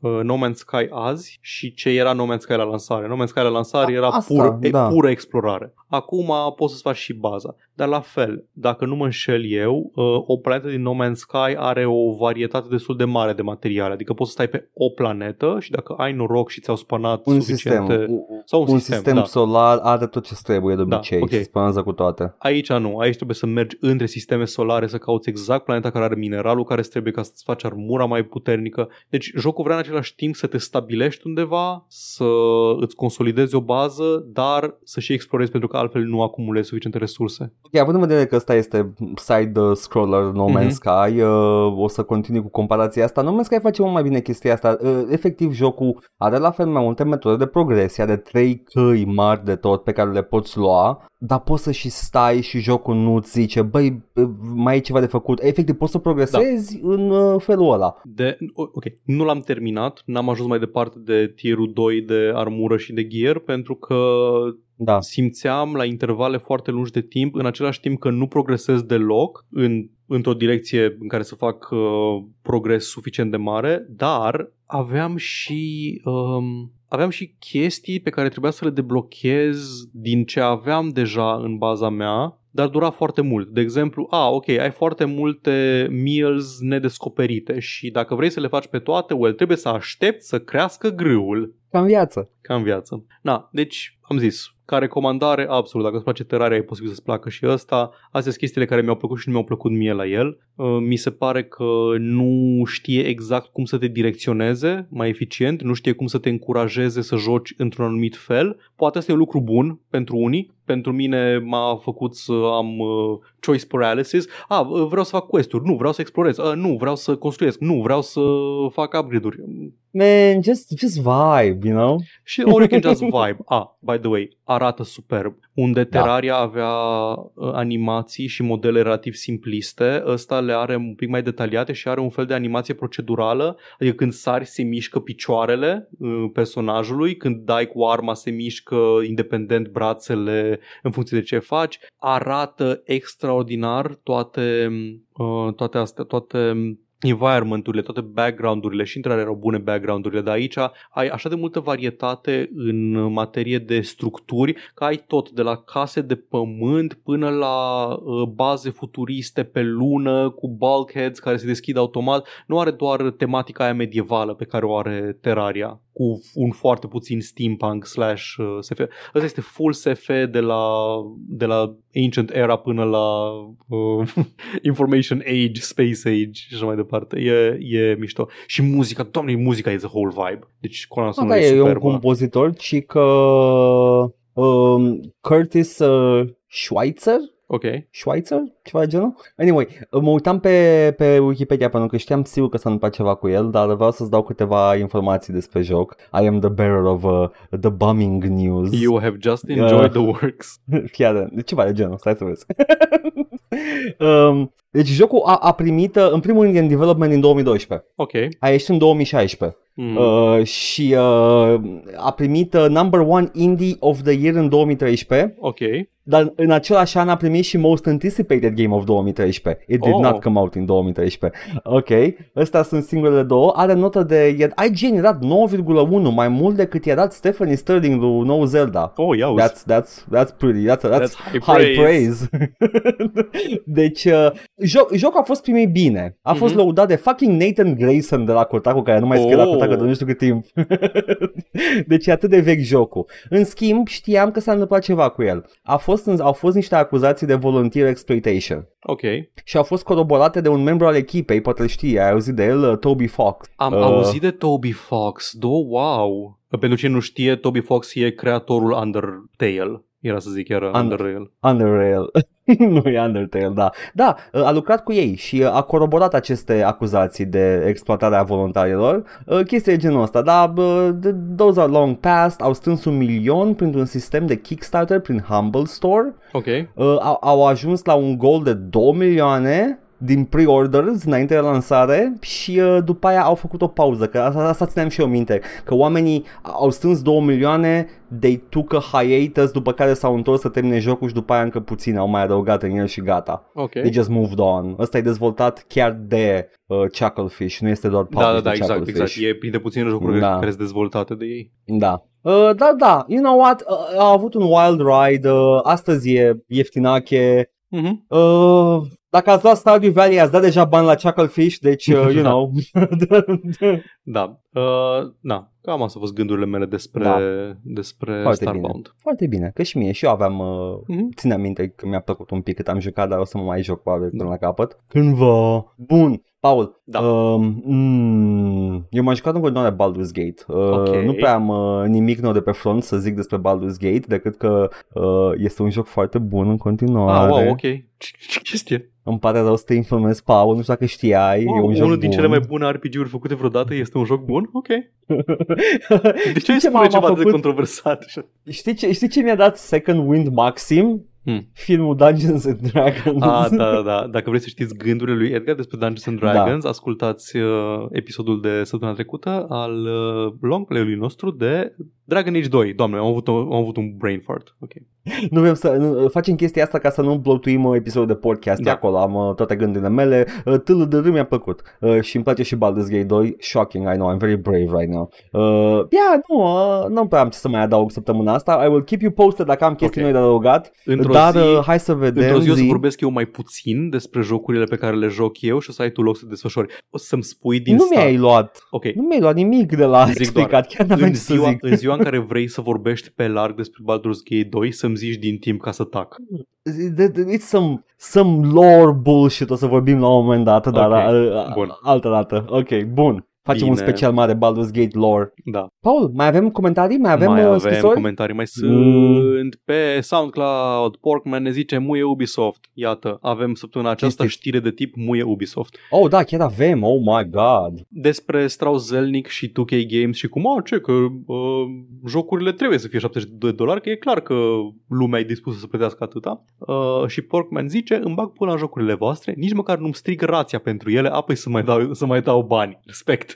uh, No Man's Sky azi și ce era No Man's Sky la lansare. No Man's Sky la lansare A- era asta, pur, e, da. pură explorare. Acum poți să-ți faci și baza. Dar la fel, dacă nu mă înșel eu, uh, o planetă din No Man's Sky are o varietate destul de mare de materiale. Adică poți să stai pe o planetă și dacă ai noroc și ți-au spănat un suficiente... sistem, un, Sau un, un sistem, sistem da. solar are tot ce trebuie de Da, obicei ok. și spănează cu toate. Aici nu, aici trebuie să mergi între sisteme solare să cauți exact planeta care are mineralul care îți trebuie ca să-ți faci armura mai puternică. Deci jocul vrea în același timp să te stabilești undeva, să îți consolidezi o bază, dar să și explorezi pentru că altfel nu acumulezi suficiente resurse. Ok, având în vedere că ăsta este side-scroller No Man's Mhm. Sky, uh, o să continui cu comparația asta. No Man's Sky face mult mai bine chestia asta. Uh, efectiv, jocul are la fel mai multe metode de progresie, are trei căi mari de tot pe care le poți lua, dar poți să și stai și jocul nu-ți zice, băi, uh, mai e ceva de făcut. Efectiv, poți să progresezi Da. în uh, felul ăla. De, ok, nu l-am terminat, n-am ajuns mai departe de tierul 2 de armură și de gear pentru că Da. simțeam la intervale foarte lungi de timp, în același timp că nu progresez deloc în, într-o direcție în care să fac uh, progres suficient de mare, dar aveam și um, aveam și chestii pe care trebuia să le deblochez din ce aveam deja în baza mea, dar dura foarte mult. De exemplu, a, ok, ai foarte multe meals nedescoperite și dacă vrei să le faci pe toate, well, trebuie să aștepți să crească grâul. Ca în viață. Ca în viață. Na, deci am zis, ca recomandare, absolut, dacă îți place Terraria, e posibil să-ți placă și ăsta. Astea sunt chestiile care mi-au plăcut și nu mi-au plăcut mie la el. Uh, Mi se pare că nu știe exact cum să te direcționeze mai eficient, nu știe cum să te încurajeze să joci într-un anumit fel. Poate asta e un lucru bun pentru unii, pentru mine m-a făcut să am uh, choice paralysis. A, uh, vreau să fac quest-uri, nu, vreau să explorez, uh, nu, vreau să construiesc, nu, vreau să fac upgrade-uri. Man, just, just vibe, you know? Și or you can just vibe. Ah, by the way, arată superb. Unde Terraria avea uh, animații și modele relativ simpliste, ăsta le are un pic mai detaliate și are un fel de animație procedurală, adică când sari se mișcă picioarele uh, personajului, când dai cu arma se mișcă independent brațele în funcție de ce faci. Arată extraordinar toate, uh, toate astea, toate environment-urile, toate background-urile și între erau bune background-urile, dar aici ai așa de multă varietate în materie de structuri că ai tot de la case de pământ până la uh, baze futuriste pe lună cu bulkheads care se deschid automat. Nu are doar tematica aia medievală pe care o are Terraria cu un foarte puțin steampunk slash uh, SF. Asta este full SF de la, de la Ancient Era până la uh, Information Age, Space Age și așa mai departe. E, e mișto. Și muzica, doamne, muzica e the whole vibe. Deci coloana Da, sonoră da, e e un superbă. compozitor, ci că um, Curtis uh, Schweitzer Ok. Schweitzer? Ceva de genul? Anyway, mă uitam pe, pe Wikipedia pentru că știam sigur că s-a întâmplat ceva cu el, dar vreau să-ți dau câteva informații despre joc. I am the bearer of uh, the bombing news. You have just enjoyed the works. Chiar, ceva de genul, stai să vezi. um, deci jocul a, a primit, uh, în primul rând, e în development din 2012. Ok. A ieșit în 2016 Mm. uh, și uh, a primit uh, number one indie of the year în 2013, Ok. Dar în același an a primit și most anticipated game of 2013. It did Oh. not come out in 2013. Ok, astea sunt singurele două. Are notă de... e- IGN era 9,1, mai mult decât i-a dat Stephanie Sterling lui nou Zelda. Oh, ia uzi. That's, that's, that's pretty, that's, that's, That's high high praise. praise. deci, uh, joc, jocul a fost primit bine. A fost Mhm. lăudat de fucking Nathan Grayson de la Kotaku, care nu mai scrie la Oh. Kotaku de nu știu cât timp. deci e atât de vechi jocul. În schimb, știam că s-a întâmplat ceva cu el. A fost, au fost niște acuzații de volunteer exploitation. Ok. Și au fost coroborate de un membru al echipei, poate îl știi, ai auzit de el, uh, Toby Fox. Am Uh, auzit de Toby Fox. Do, wow. Pentru cine nu știe, Toby Fox e creatorul Undertale. Era să zic, era Un- Underrail. Underrail. nu e Undertale, da. Da, a lucrat cu ei și a coroborat aceste acuzații de exploatare a voluntarilor. Chestia e genul ăsta, dar bă, th- those are long past, au strâns un milion printr-un sistem de Kickstarter prin Humble Store. Ok. Uh, au, au ajuns la un goal de 2 milioane din pre-orders înainte de lansare și uh, după aia au făcut o pauză, că asta, asta țineam și eu minte, că oamenii au strâns 2 milioane, they took a hiatus, după care s-au întors să termine jocul și după aia încă puțin au mai adăugat în el și gata. Ok. They just moved on. Ăsta e dezvoltat chiar de uh, Chucklefish, nu este doar Da, da, published da, de exact, Chucklefish. exact. E printre puține jocuri Da. care sunt dezvoltate de ei. Da. Uh, da, da, you know what, uh, a avut un wild ride, uh, astăzi e ieftinache, Mhm. Uh, dacă ați luat Stardew Valley, ați dat deja bani la Chucklefish, deci, uh, you Da. know. Da. Uh, na, cam astea au fost gândurile mele despre, Da. despre Foarte Starbound. Foarte bine, că și mie, și eu aveam, uh, Mhm. țineam minte că mi-a plăcut un pic cât am jucat, dar o să mă mai joc probabil până Da. la capăt. Cândva. Bun, Paul, Da. um, mm, eu m-am jucat în continuare Baldur's Gate. Uh, Ok. Nu prea am uh, nimic nou de pe front să zic despre Baldur's Gate, decât că uh, este un joc foarte bun în continuare. Ah, wow, ok. Ce, ce chestie? Îmi pare rău să te informez, Paul, nu știu dacă știai, Wow, e un joc unul din bun. cele mai bune RPG-uri făcute vreodată este un joc bun? Ok. De ce Știi ai ce spune m-a ceva de făcut? controversat? așa? Știi ce, știi ce mi-a dat Second Wind Maxim? Hmm. Filmul Dungeons and Dragons. Ah, da, da, da. Dacă vreți să știți gândurile lui Edgar despre Dungeons and Dragons, da. ascultați uh, episodul de săptămâna trecută al uh, longplay-ului nostru de Dragon Age 2. Doamne, am avut, am avut un brain fart. Ok. Nu vrem să nu, facem chestia asta ca să nu blotuim uh, episodul de podcast Da. da. acolo. Am uh, toate gândurile mele. Uh, Tâlă de rând mi-a plăcut. Uh, și îmi place și Baldur's Gate 2. Shocking, I know, I'm very brave right now. Uh, yeah, nu, uh, nu prea am ce să mai adaug săptămâna asta. I will keep you posted dacă am chestii Ok. noi de adăugat. Într-o Dar zi, uh, hai să vedem. într-o zi o să zi. vorbesc eu mai puțin despre jocurile pe care le joc eu și o să ai tu loc să desfășori. O să-mi spui din Nu start. mi-ai luat. Ok. Nu mi-ai luat nimic de la Zic explicat. Chiar n-aveam În ce să ziua, zic. în ziua în care vrei să vorbești pe larg despre Baldur's Gate 2, să-mi zici din timp ca să tac. It's some, some lore bullshit, o să vorbim la un moment dat, dar Ok, uh, bun. altă dată. Ok, bun. Facem un Bine. special mare Baldur's Gate lore. Da. Paul, mai avem comentarii? Mai avem, mai uh, avem scrisori? comentarii, mai sunt Mm. pe SoundCloud. Porkman ne zice muie Ubisoft. Iată, avem săptămâna aceasta Este- știre de tip muie Ubisoft. Oh, da, chiar avem. Oh my god. Despre Strauss Zelnick și 2K Games și cum, a, ce, că uh, jocurile trebuie să fie 70 de dolari, că e clar că lumea e dispusă să plătească atâta. Uh, și Porkman zice, îmi bag pula în jocurile voastre, nici măcar nu-mi strig rația pentru ele, apoi să mai dau, să mai dau bani. Respect.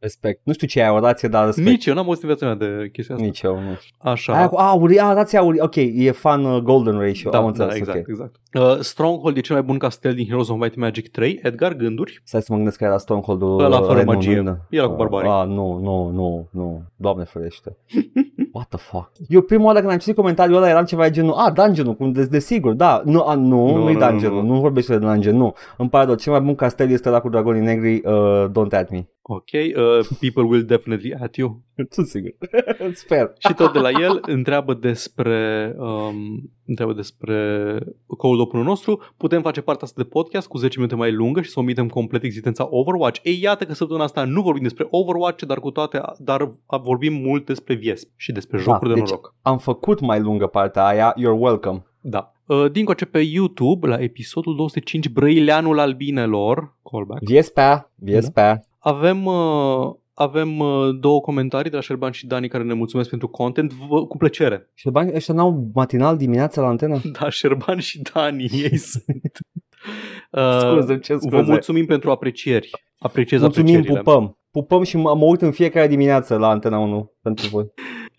Respect. Nu știu ce e aia, o rație, dar respect. Nici eu n-am auzit în viața mea de chestia asta. Nici eu, nu. Așa. Aia cu auri, a, rația auri. Ok, e fan uh, golden ratio. Da, Am da, înțeles, exact, ok. exact. Uh, Stronghold e cel mai bun castel din Heroes of Might and Magic 3. Edgar, gânduri? Stai să mă gândesc că era Stronghold-ul Ăla fără Red magie. Moon. Era cu barbarii. Ah, nu, nu, nu, nu. Doamne ferește. What the fuck? Eu prima oară când am citit comentariul ăla eram ceva de genul, a, dungeon-ul, cum de, desigur, da. Nu, a, nu, Nu, nu, nu-i nu, nu, dungeon-ul, nu. nu, vorbește de dungeon, nu. Îmi pare rău, cel mai bun castel este la cu dragonii negri, uh, don't at me. Ok, uh, people will definitely at you. Sunt sigur. Sper. Și tot de la el întreabă despre um, întreabă despre cold open nostru. Putem face partea asta de podcast cu 10 minute mai lungă și să omitem complet existența Overwatch. Ei, iată că săptămâna asta nu vorbim despre Overwatch, dar cu toate, dar vorbim mult despre Viesp și despre jocuri da, de deci noroc. am făcut mai lungă partea aia. You're welcome. Da. Uh, din coace pe YouTube, la episodul 205, Brăileanul albinelor, callback, Viespea, Viespea. Avem, uh, avem uh, două comentarii de la Șerban și Dani care ne mulțumesc pentru content, vă, cu plăcere. Și banii ăștia n-au matinal dimineața la antenă? Da, Șerban și Dani, ei sunt. Uh, Scuze, ce Vă scuze. mulțumim pentru aprecieri. Apreciez Mulțumim, aprecierile. pupăm. Pupăm și mă, mă uit în fiecare dimineață la Antena 1 pentru voi.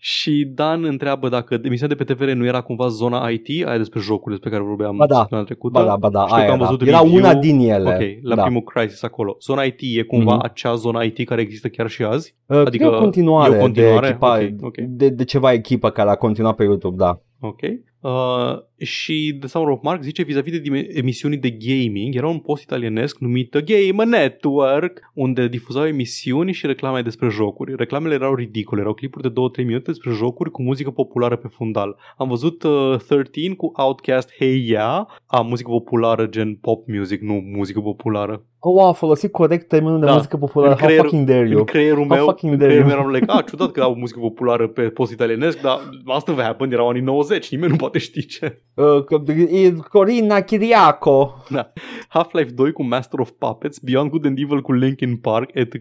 Și Dan întreabă dacă emisiunea de pe TVR nu era cumva zona IT, aia despre jocuri despre care vorbeam Ba da. săptămâna trecută. Ba da, ba da, Știu aia că am era. văzut Era review. una din ele. Ok, la da. primul crisis acolo. Zona IT e cumva Mhm. acea zona IT care există chiar și azi? Uh, Adică adică e o continuare, e o continuare? De, echipa, Ok, ok. De, de ceva echipă care a continuat pe YouTube, da. Ok. Uh, și The Sound of Mark zice vis-a-vis de dime- emisiuni de gaming, era un post italienesc numit The Game Network, unde difuzau emisiuni și reclame despre jocuri. Reclamele erau ridicole, erau clipuri de 2-3 minute despre jocuri cu muzică populară pe fundal. Am văzut uh, 13 cu Outcast Hey Yeah, a muzică populară gen pop music, nu muzică populară. Oh, wow, a folosit corect termenul de Da. muzică populară. În How creierul- fucking dare În you. creierul How meu, fucking în dare creierul you. meu eram like, ah, ciudat că au muzică populară pe post italienesc, dar asta va happen, erau anii 90, nimeni nu poate ști ce. Uh, că- e Corina Chiriaco. Da. Half-Life 2 cu Master of Puppets, Beyond Good and Evil cu Linkin Park, etc.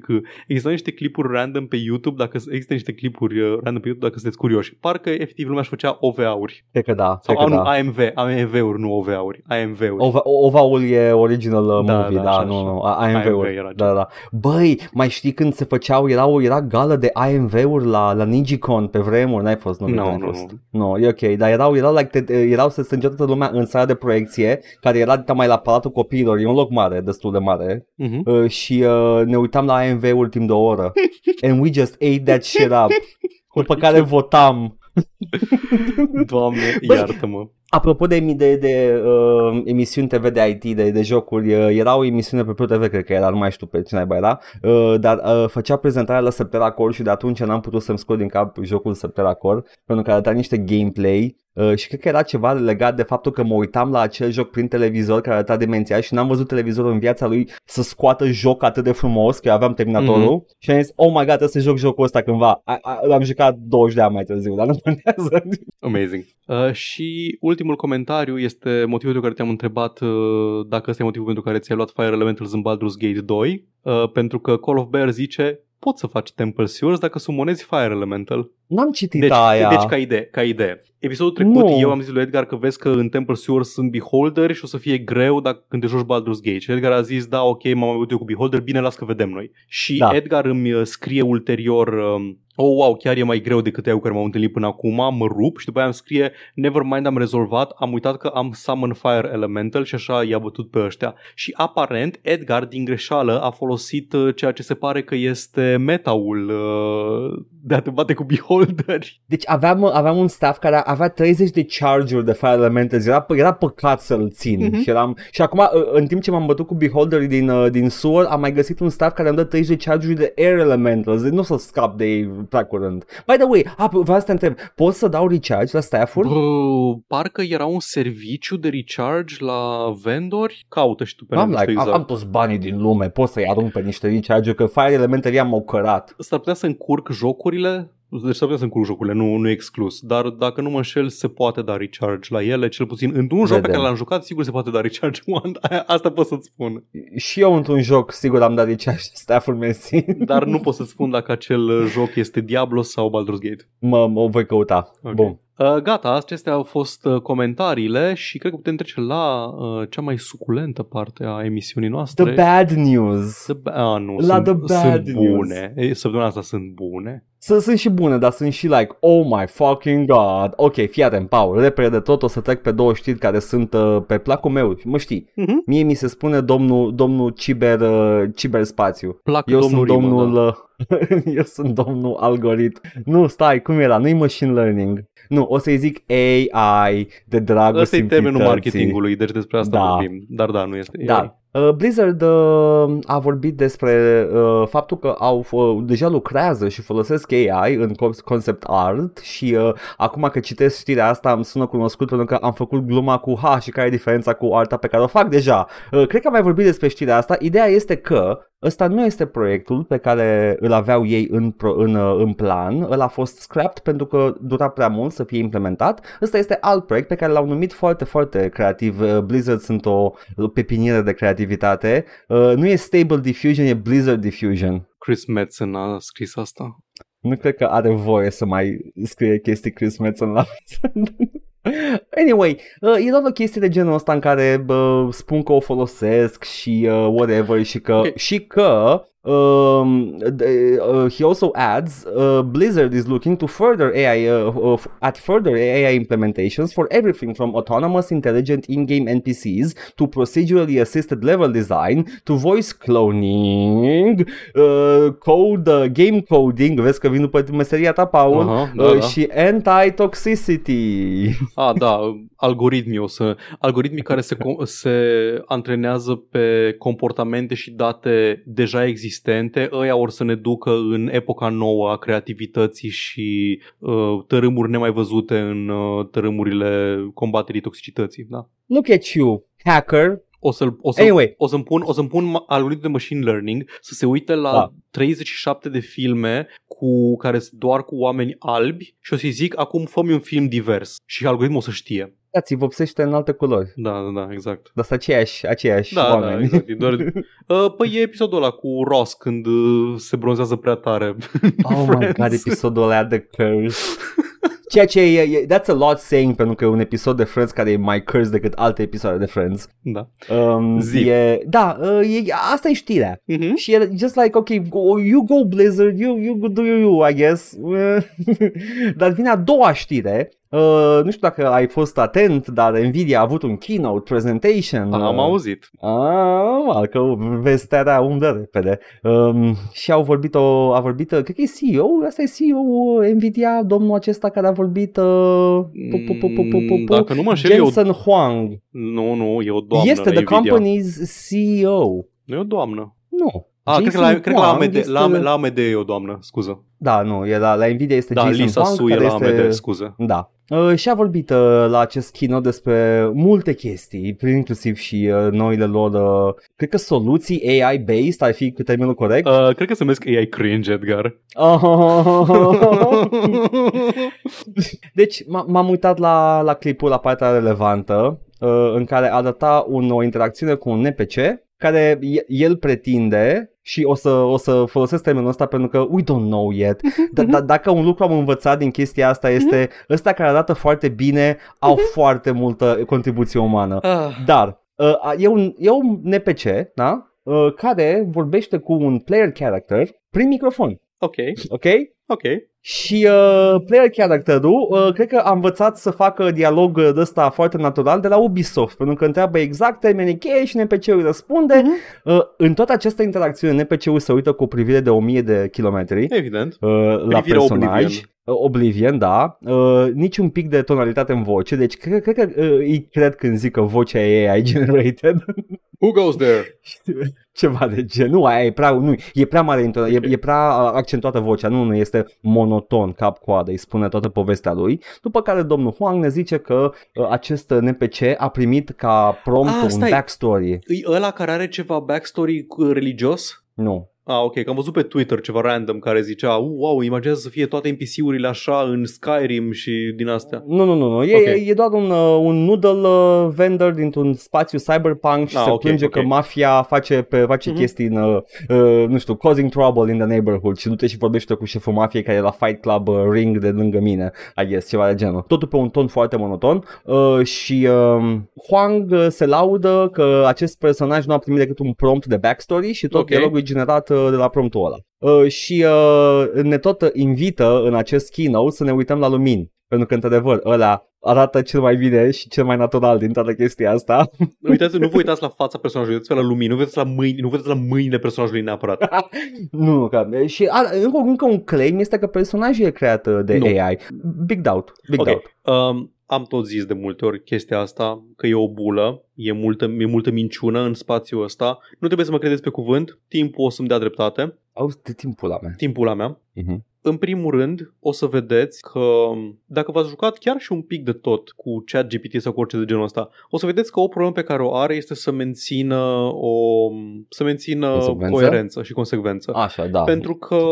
Există niște clipuri random pe YouTube, dacă există niște clipuri uh, random pe YouTube dacă sunteți curioși. Parcă efectiv lumea își făcea OVA-uri. Cred că da. Sau cred că nu, da. AMV, AMV-uri, nu OVA-uri. AMV-uri. Ova, Ovaul e original uh, Da, movie, da, da, așa, nu, așa. nu, A- AMV AMV-uri. era Da, da. Băi, mai știi când se făceau, erau, era gală de AMV-uri la, la Nigicon pe vremuri, n-ai fost, nu? Nu, n-ai nu, fost. nu. Nu, e ok, dar erau, erau, like, te, erau să strângea toată lumea în sala de proiecție, care era mai la Palatul Copiilor, e un loc mare, destul de mare, Mhm. uh, și uh, ne uitam la AMV-uri timp de o oră. And we just ate that shit up. După care votam. Doamne, Băi, iartă-mă. Apropo de, de, de uh, emisiuni TV de IT, de, de jocuri, uh, era o emisiune pe Pro TV, cred că era, nu mai știu pe ce naiba era, uh, dar uh, făcea prezentarea la Septeracor și de atunci n-am putut să-mi scot din cap jocul Septeracor, pentru că arăta niște gameplay uh, și cred că era ceva legat de faptul că mă uitam la acel joc prin televizor care arăta demențial și n-am văzut televizorul în viața lui să scoată joc atât de frumos, că eu aveam terminatorul Mhm. și am zis, oh my god, trebuie să joc jocul ăsta cândva. A, a, l-am jucat 20 de ani mai târziu, dar nu contează. Amazing. Uh, și ultimul comentariu este motivul pentru care te-am întrebat uh, dacă ăsta e motivul pentru care ți-ai luat Fire Elementals în Baldur's Gate 2, uh, pentru că Call of Bear zice poți să faci Temple Sewers dacă sumonezi Fire Elemental. N-am citit Deci, aia. deci ca idee, ca idee. Episodul trecut Nu. eu am zis lui Edgar că vezi că în Temple Sewers sunt beholder și o să fie greu dacă când te joci Baldur's Gate. Și Edgar a zis, da, ok, m-am mai eu cu beholder, bine, las că vedem noi. Și Da. Edgar îmi uh, scrie ulterior, um, oh, wow, chiar e mai greu decât eu care m-am întâlnit până acum, mă rup și după aia îmi scrie, never mind, am rezolvat, am uitat că am Summon Fire Elemental și așa i-a bătut pe ăștia. Și aparent Edgar din greșeală a folosit uh, ceea ce se pare că este metaul uh, de a te bate cu beholderi. Deci aveam, aveam un staff care avea 30 de charge-uri de Fire Elementals, era, era păcat să-l țin Mhm. și, eram, și acum uh, în timp ce m-am bătut cu Beholderii din, uh, din SUR am mai găsit un staff care îmi dă 30 de charge-uri de Air Elementals, deci nu o să scap de ei prea curând. By the way, ah, vreau să te întreb, pot să dau recharge la staff-uri? Bă, parcă era un serviciu de recharge la vendori. Caută și tu pe Am, net, like, exact. am, am toți banii din lume, pot să-i arunc pe niște recharge că Fire Elementary am cărat. S-ar putea să încurc jocurile deci s-ar putea să încurc jocurile, nu, nu e exclus. Dar dacă nu mă înșel, se poate da recharge la ele, cel puțin într-un joc pe Vedem. care l-am jucat, sigur se poate da recharge one. Aia- Asta pot să-ți spun. Și eu într-un joc, sigur am dat recharge staff-uri mersi. Dar nu pot să-ți spun dacă acel joc este Diablo sau Baldur's Gate. mă, mă voi căuta. Ok. Bun. Uh, gata, acestea au fost uh, comentariile și cred că putem trece la uh, cea mai suculentă parte a emisiunii noastre. The bad news. The ba- ah, nu, La sunt, the bad sunt news. bune. Ei, Săptămâna asta sunt bune. Sunt, sunt și bune, dar sunt și like, oh my fucking god. Ok, fii atent, Paul, repede de tot o să trec pe două știri care sunt uh, pe placul meu. Mă știi, Mhm. mie mi se spune domnul, domnul ciber, uh, ciberspațiu. Plac Eu domnul sunt Rimă, domnul, da. uh, eu sunt domnul algoritm. Nu, stai, cum era? Nu-i machine learning. Nu, o să-i zic AI de dragul Ăsta e termenul simplității. marketingului, deci despre asta Da. vorbim. Dar da, nu este Da. AI. Uh, Blizzard uh, a vorbit despre uh, faptul că au uh, deja lucrează și folosesc AI în concept art și uh, acum că citesc știrea asta îmi sună cunoscut pentru că am făcut gluma cu ha și care e diferența cu arta pe care o fac deja. Uh, cred că am mai vorbit despre știrea asta. Ideea este că Ăsta nu este proiectul pe care îl aveau ei în, pro, în, uh, în plan, îl a fost scrapped pentru că dura prea mult să fie implementat. Ăsta este alt proiect pe care l-au numit foarte, foarte creativ. Uh, Blizzard sunt o pepinieră de creativitate. Uh, nu e Stable Diffusion, e Blizzard Diffusion. Chris Metzen a scris asta. Nu cred că are voie să mai scrie chestii Chris Metzen la Anyway, uh, e doar o chestie de genul ăsta în care uh, spun că o folosesc și uh, whatever și că, okay. și că Um, uh, he also adds uh, Blizzard is looking to further AI uh, at further AI implementations for everything from autonomous intelligent in-game NPCs to procedurally assisted level design to voice cloning, uh, code uh, game coding, vezi că vin după meseria ta, Paul, uh-huh, da, uh, da. și anti-toxicity. Ah, da, algoritmii o să algoritmii care se se antrenează pe comportamente și date deja existente existente, ăia or să ne ducă în epoca nouă a creativității și uh, tărâmuri nemai văzute în uh, tărâmurile combaterii toxicității. Da? Look at you, hacker, o să o să, anyway. o să-mi pun, o să pun algoritmul de machine learning să se uite la da. 37 de filme cu care sunt doar cu oameni albi și o să-i zic acum fă un film divers și algoritmul o să știe. Da, ți vopsește în alte culori. Da, da, da, exact. Dar sunt aceiași, aceiași da, da oameni. Da, exact. E doar... uh, păi e episodul ăla cu Ross când uh, se bronzează prea tare. Oh my god, episodul ăla de Curse. Ceea ce e, e, that's a lot saying pentru că e un episod de Friends care e mai cursed decât alte episoade de Friends. Da. Um, E, da, uh, e, asta e știrea. Uh-huh. Și e just like, ok, go, you go Blizzard, you, you do you, you I guess. Dar vine a doua știre Uh, nu știu dacă ai fost atent, dar Nvidia a avut un keynote presentation. Am uh, auzit. Ah, că vestea da umblă repede. Um, și au vorbit, o, a vorbit, cred că e CEO, asta e CEO Nvidia, domnul acesta care a vorbit uh, Dacă nu mă înșel, Jensen Huang. Nu, nu, e o doamnă Este the company's CEO. Nu e o doamnă. Nu. Ah, cred că, la, cred că la, AMD, este... la, la AMD e o doamnă, scuză. Da, nu, e la, la Nvidia este da, Jason Lisa Huang, Su care e la este... AMD, scuză. Da. Uh, și a vorbit uh, la acest keynote despre multe chestii, prin inclusiv și uh, noile lor, uh, cred că soluții AI-based, ar fi termenul corect? Uh, cred că se numesc AI cringe, Edgar. deci m- am uitat la, la clipul, la partea relevantă, uh, în care arăta un, o interacțiune cu un NPC care el pretinde și o să, o să folosesc termenul ăsta pentru că we don't know yet. D- d- dacă un lucru am învățat din chestia asta este ăsta care arată foarte bine au foarte multă contribuție umană. Ah. Dar uh, e, un, e un NPC, da? Uh, care vorbește cu un player character prin microfon. Ok. Ok? Ok. Și uh, player character-ul, uh, cred că a învățat să facă dialog de ăsta foarte natural de la Ubisoft, pentru că întreabă exact termenii cheie și NPC-ul răspunde. Uh-huh. Uh, în toată această interacțiune, NPC-ul se uită cu o privire de 1000 de kilometri Evident. uh, la Privire personaj. Oblivion. Uh, Oblivion, da. Uh, nici un pic de tonalitate în voce, deci cred, cred că uh, îi cred când zic că vocea e AI generated. Who goes there? Ceva de gen. Nu, aia e prea, nu, e prea mare, okay. e, e prea uh, accentuată vocea, nu, nu, este monoton, cap-coadă, îi spune toată povestea lui. După care domnul Huang ne zice că uh, acest NPC a primit ca prompt Ah, un stai. backstory. E ăla care are ceva backstory uh, religios? Nu. Ah, ok, că am văzut pe Twitter ceva random care zicea "Uh, Wow, imaginează să fie toate NPC-urile așa în Skyrim și din astea Nu, nu, nu, nu. E, Ok. okay. e doar un, uh, un noodle uh, vendor dintr-un spațiu cyberpunk și Ah, se ok, plânge ok. că mafia face, pe, face Mhm. chestii în, uh, uh, nu știu, causing trouble in the neighborhood și du-te și vorbește cu șeful mafiei care e la Fight Club uh, ring de lângă mine, I guess, ceva de genul. Totul pe un ton foarte monoton uh, și uh, Huang uh, se laudă că acest personaj nu a primit decât un prompt de backstory și tot Ok. dialogul e generat uh, de la promptul ăla. Uh, și uh, ne tot invită în acest keynote să ne uităm la lumini. Pentru că, într-adevăr, ăla arată cel mai bine și cel mai natural din toată chestia asta. Uitați, nu vă uitați la fața personajului, uitați la lumini, nu vă uitați la mâini, nu vă uitați la mâinile personajului neapărat. nu, nu, că, și a, încă, încă un claim este că personajul e creat uh, de Nu. AI. Big doubt, big Ok. doubt. Um, am tot zis de multe ori chestia asta, că e o bulă, e multă, e multă minciună în spațiul ăsta. Nu trebuie să mă credeți pe cuvânt, timpul o să-mi dea dreptate. Auzi, de timpul la mea. Timpul la mea. Uh-huh. În primul rând, o să vedeți că dacă v-ați jucat chiar și un pic de tot cu chat GPT sau cu orice de genul ăsta, o să vedeți că o problemă pe care o are este să mențină o să mențină Consecvență? coerență și consecvență. Așa, da. Pentru că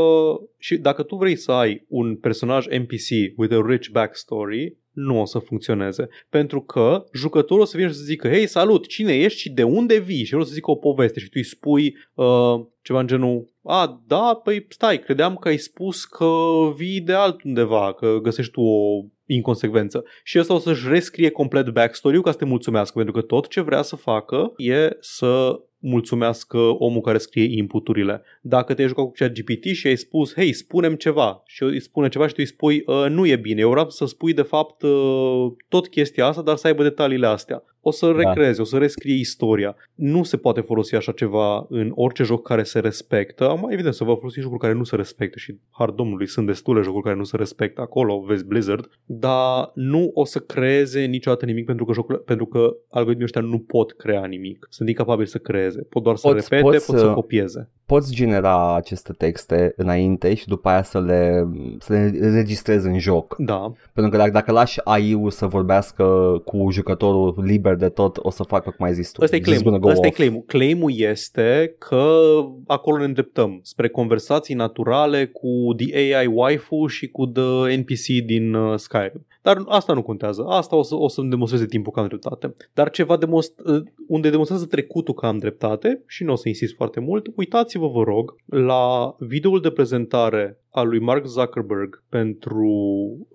și dacă tu vrei să ai un personaj NPC with a rich backstory, nu o să funcționeze. Pentru că jucătorul o să vină și să zică, hei, salut, cine ești și de unde vii? Și el o să zică o poveste și tu îi spui uh, ceva în genul, a, da, păi stai, credeam că ai spus că vii de altundeva, că găsești tu o inconsecvență. Și ăsta o să-și rescrie complet backstory-ul ca să te mulțumească, pentru că tot ce vrea să facă e să mulțumească omul care scrie inputurile. Dacă te-ai jucat cu ChatGPT și ai spus, hei, spunem ceva și îi spune ceva și tu îi spui, "Uh, nu e bine, eu vreau să spui de fapt uh, tot chestia asta, dar să aibă detaliile astea. O să recrezi, o să rescrie istoria. Nu se poate folosi așa ceva în orice joc care se respectă. Am evident să vă folosiți jocuri care nu se respectă și har domnului sunt destule jocuri care nu se respectă acolo, vezi Blizzard, dar nu o să creeze niciodată nimic pentru că, jocul, pentru că algoritmii ăștia nu pot crea nimic. Sunt incapabili să creeze. Pot doar să Poți- repete, poți pot să să- copieze. Poți genera aceste texte înainte și după aia să le, să le registrezi în joc. Da, Pentru că dacă, dacă lași AI-ul să vorbească cu jucătorul liber de tot, o să facă cum ai zis tu. Ăsta e It's claim-ul. gonna go Ăsta e off. claim-ul. Claim-ul este că acolo ne îndreptăm spre conversații naturale cu The AI waifu și cu The NPC din uh, Skyrim. Dar asta nu contează. Asta o, să, o să-mi demonstreze timpul că am dreptate. Dar ceva demonst- uh, unde demonstrează trecutul că am dreptate și nu o să insist foarte mult, uitați-vă, vă rog, la videoul de prezentare al lui Mark Zuckerberg pentru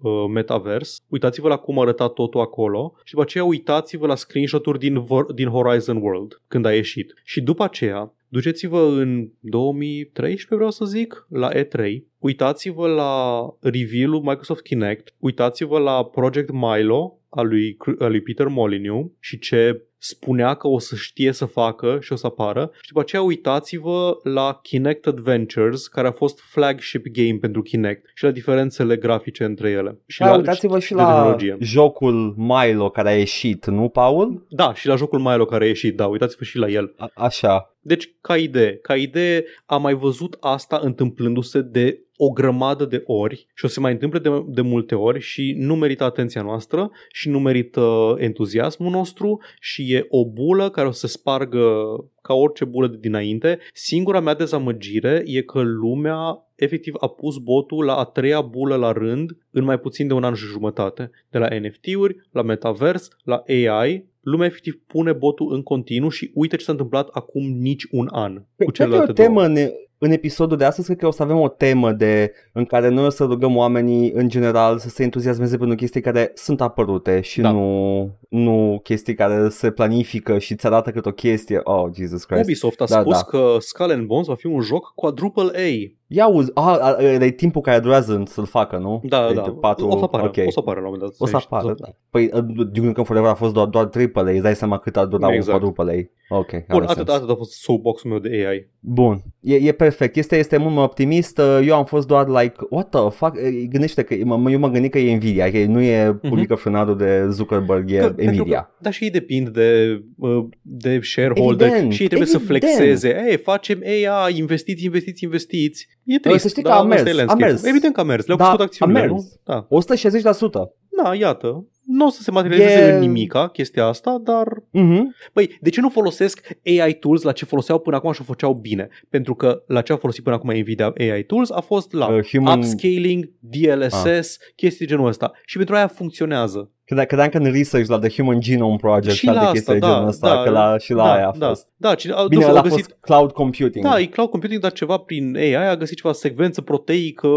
uh, Metaverse. Uitați-vă la cum arăta totul acolo și după aceea uitați-vă la screenshot-uri din, Vor- din Horizon World când a ieșit. Și după aceea duceți-vă în 2013, vreau să zic, la E3, uitați-vă la reveal-ul Microsoft Kinect, uitați-vă la Project Milo al lui, al lui Peter Molyneux și ce spunea că o să știe să facă și o să apară și după aceea uitați-vă la Kinect Adventures care a fost flagship game pentru Kinect și la diferențele grafice între ele. Și Da, la, uitați-vă și de la tehnologie. jocul Milo care a ieșit, nu, Paul? Da, și la jocul Milo care a ieșit, da, uitați-vă și la el. A- așa. Deci, ca idee, ca idee, am mai văzut asta întâmplându-se de o grămadă de ori și o să se mai întâmple de, de multe ori și nu merită atenția noastră și nu merită entuziasmul nostru și e o bulă care o să se spargă ca orice bulă de dinainte. Singura mea dezamăgire e că lumea efectiv a pus botul la a treia bulă la rând în mai puțin de un an și jumătate. De la NFT-uri, la Metaverse, la AI, lumea efectiv pune botul în continuu și uite ce s-a întâmplat acum nici un an cu Cred că e celelalte o temă două. În, în episodul de astăzi, cred că o să avem o temă de, în care noi o să rugăm oamenii în general să se entuziasmeze pentru chestii care sunt apărute și Da. nu, nu chestii care se planifică și ți arată cât o chestie. Oh, Jesus Christ. Ubisoft a Da, spus da. că Skull and Bones va fi un joc quadruple A. Ia uzi, a, a, e timpul care durează să-l facă, nu? Da, E da. de patru, O să apară, ok. o să apară la un moment dat. O să apară, da. Păi Duke Nukem Forever a fost doar, doar AAA, îți dai seama cât a durat Exact. un quadruple A. Ok, Bun, are atât, sens. atât a fost soapbox-ul meu de AI. Bun, e, e perfect. Este, este mult mai optimist. Eu am fost doar like, what the fuck? E, Gândește că mă, eu mă gândit că e Nvidia, că nu e publică frânarul de Zuckerberg, e Mhm. Că- pentru Nvidia. Că, dar și ei depind de, uh, de shareholder Evident, și ei trebuie să evident. flexeze. Ei, facem AI, investiți, investiți, investiți. E Să trist, știi că dar a ăsta e mers, a landscape-ul. mers. Evident că a mers, le-au Da, crescut a acțiunile, mers. nu? Da. 160%. Da, iată. Nu o să se materializeze E- în nimica chestia asta, dar Mhm. Păi, de ce nu folosesc AI tools la ce foloseau până acum și o făceau bine? Pentru că la ce au folosit până acum Nvidia AI tools a fost la Uh, human- upscaling, DLSS, chestii de genul ăsta. Și pentru aia funcționează. Credeam, credeam că în research la The Human Genome Project și la alte asta, chestii de da, genul ăsta, da, că la, și la da, aia a da, fost. Da, cine, a, Bine, nu, ăla au a găsit, fost cloud computing. Da, e cloud computing, dar ceva prin AI a găsit ceva secvență proteică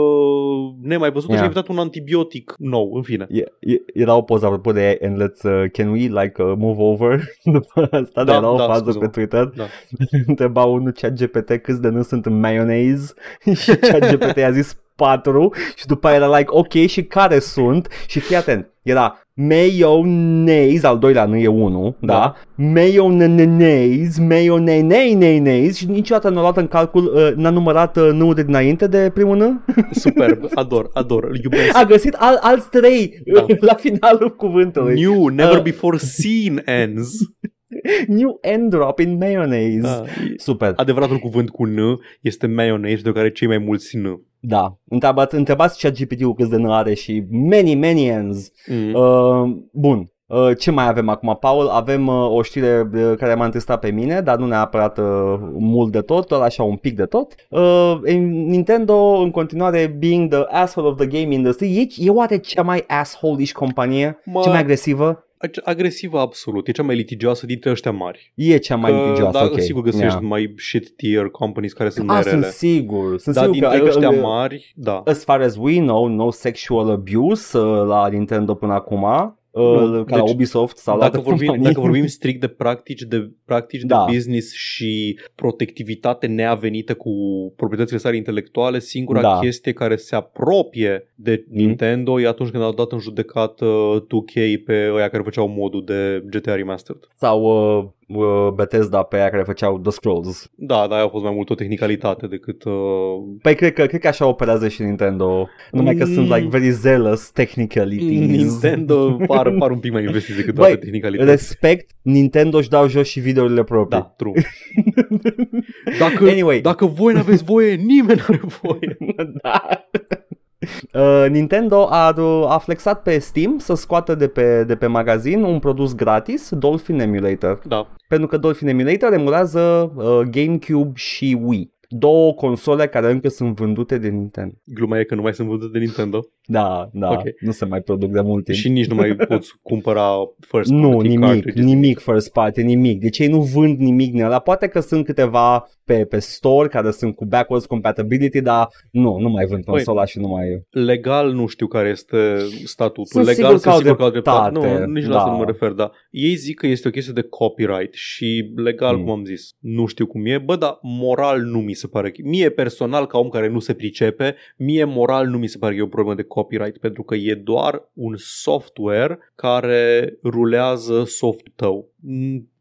nemai văzută Yeah. și a inventat un antibiotic nou, în fine. E, e, era o poză apropo de AI and let's, uh, can we like uh, move over după asta, Da, dar era o da, fază scuze-mă. pe Twitter Da. întreba unul chat GPT câți de nu sunt în mayonnaise și chat GPT a zis 4 și după aia era like, ok, și care sunt? Și fii atent, era mayonnaise, al doilea nu e 1, da? Da. Mayonnaise, mayonnaise și niciodată nu a luat în calcul, uh, n-a numărat uh, nu de dinainte de primul N? Superb, ador, ador, îl iubesc. A găsit al, alți trei Da. la finalul cuvântului. New, never Uh, before seen ends. New end drop in mayonnaise. Da. Super. Adevăratul cuvânt cu N este mayonnaise, de care cei mai mulți N. Da. Întrebați, întrebați chat GPT-ul câți de N are și many, many ends. Mm. Uh, bun. Uh, ce mai avem acum, Paul? Avem uh, o știre uh, care m-a întristat pe mine, dar nu neapărat uh, mult de tot, doar așa un pic de tot. Uh, Nintendo, în continuare, being the asshole of the game industry, e, e oare cea mai asshole-ish companie? Mă- Cea mai agresivă? Ag- Agresivă absolut, e cea mai litigioasă dintre ăștia mari. E cea mai Că, litigioasă, da, ok. sigur găsești Yeah. mai shit tier companies care sunt Ah, mai sunt rele. sigur. Sunt Dar sigur dintre că, ăștia adică, mari, da. As far as we know, no sexual abuse uh, la Nintendo până acum, uh, Nu, ca la deci, Ubisoft sau la Dacă alte vorbim, companii. dacă vorbim strict de practici de practici Da. de business și protectivitate neavenită cu proprietățile sale intelectuale, singura Da. chestie care se apropie de Mm. Nintendo e atunci când au dat în judecată 2K pe ăia care făceau modul de GTA Remastered. Sau uh, uh, Bethesda pe aia care făceau The Scrolls. Da, dar aia a fost mai mult o tehnicalitate decât... Uh... Păi cred că, cred că așa operează și Nintendo. Numai că Mm. sunt like very zealous technicalities. Nintendo par, par un pic mai investiți decât Băi, toate tehnicalități. Respect, Nintendo își dau jos și videourile proprii. Da, true. Dacă, Anyway. dacă voi nu aveți voie, nimeni nu are voie. da. Uh, Nintendo a, a flexat pe Steam să scoată de pe, de pe magazin un produs gratis, Dolphin Emulator. Da. Pentru că Dolphin Emulator emulează uh, GameCube și Wii. Două console care încă sunt vândute de Nintendo. Gluma e că nu mai sunt vândute de Nintendo Da, da, Ok. nu se mai produc de mult timp. și nici nu mai poți cumpăra first nu, party nimic, cartridges. nimic first party, nimic. Deci ei nu vând nimic din ăla. Poate că sunt câteva pe, pe store care sunt cu backwards compatibility, dar nu, nu mai vând Păi, consola și nu mai... Legal nu știu care este statutul. Sunt Legal sigur că au sunt sigur că au dreptate. dreptate, Nu, nici la asta da. nu mă refer, dar ei zic că este o chestie de copyright și legal, Mm. cum am zis, nu știu cum e. Bă, dar moral nu mi se pare. că- Mie personal, ca om care nu se pricepe, mie moral nu mi se pare că e o problemă de copyright, pentru că e doar un software care rulează softul tău.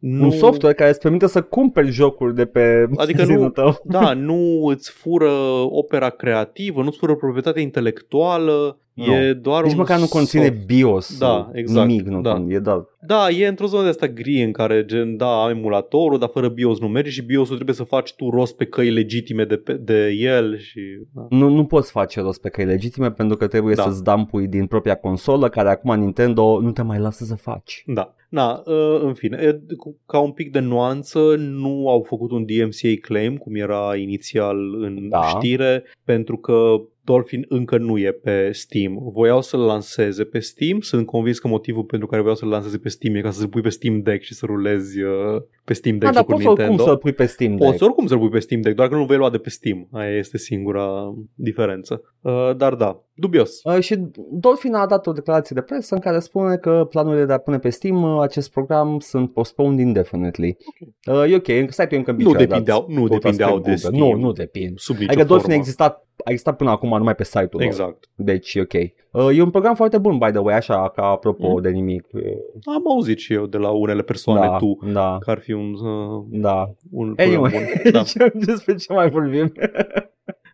N- Nu... Un software care îți permite să cumperi jocuri de pe Adică magazinul nu- tău. Da, nu îți fură opera creativă, nu îți fură proprietatea intelectuală, Nu. e doar Nici un măcar nu conține soft. BIOS. Da, exact, Nimic nu da. con- e doar Da, e într-o zonă de asta gri în care gen, da, am emulatorul, dar fără BIOS nu merge și BIOS-ul trebuie să faci tu rost pe căi legitime de, pe, de el și... Da. Nu, nu poți face rost pe căi legitime pentru că trebuie Da. să-ți dampui din propria consolă care acum Nintendo nu te mai lasă să faci. Da. Na, uh, în fine, e, cu- ca un pic de nuanță, nu au făcut un DMCA claim, cum era inițial în Da. știre, pentru că Dolphin încă nu e pe Steam. Voiau să-l lanseze pe Steam, sunt convins că motivul pentru care voiau să-l lanseze pe Steam e ca să-l pui pe Steam Deck și să rulezi uh, pe Steam Deck Da, dar jocul poți oricum Nintendo. să-l pui pe Steam Poți Deck. oricum să-l pui pe Steam Deck, doar că nu vei lua de pe Steam. Aia este singura diferență. Uh, dar da, dubios. Uh, și Dolphin a dat o declarație de presă în care spune că planurile de a pune pe Steam uh, acest program sunt postponed indefinitely. Uh, e ok, site-ul e încă în Nu picioare, depindeau, dați- nu căutați depindeau pe de Google. Steam. Nu, nu depind. Sub nicio Adică Dolphin a formă. existat, a existat până acum numai pe site-ul lor. Exact. Deci e ok. Uh, e un program foarte bun, by the way, așa, ca apropo Mm. de nimic. Uh, Am auzit și eu de la unele persoane da, tu da, că ar fi un, uh, da. un program Anyway, bun. Da. Ce- despre ce mai vorbim?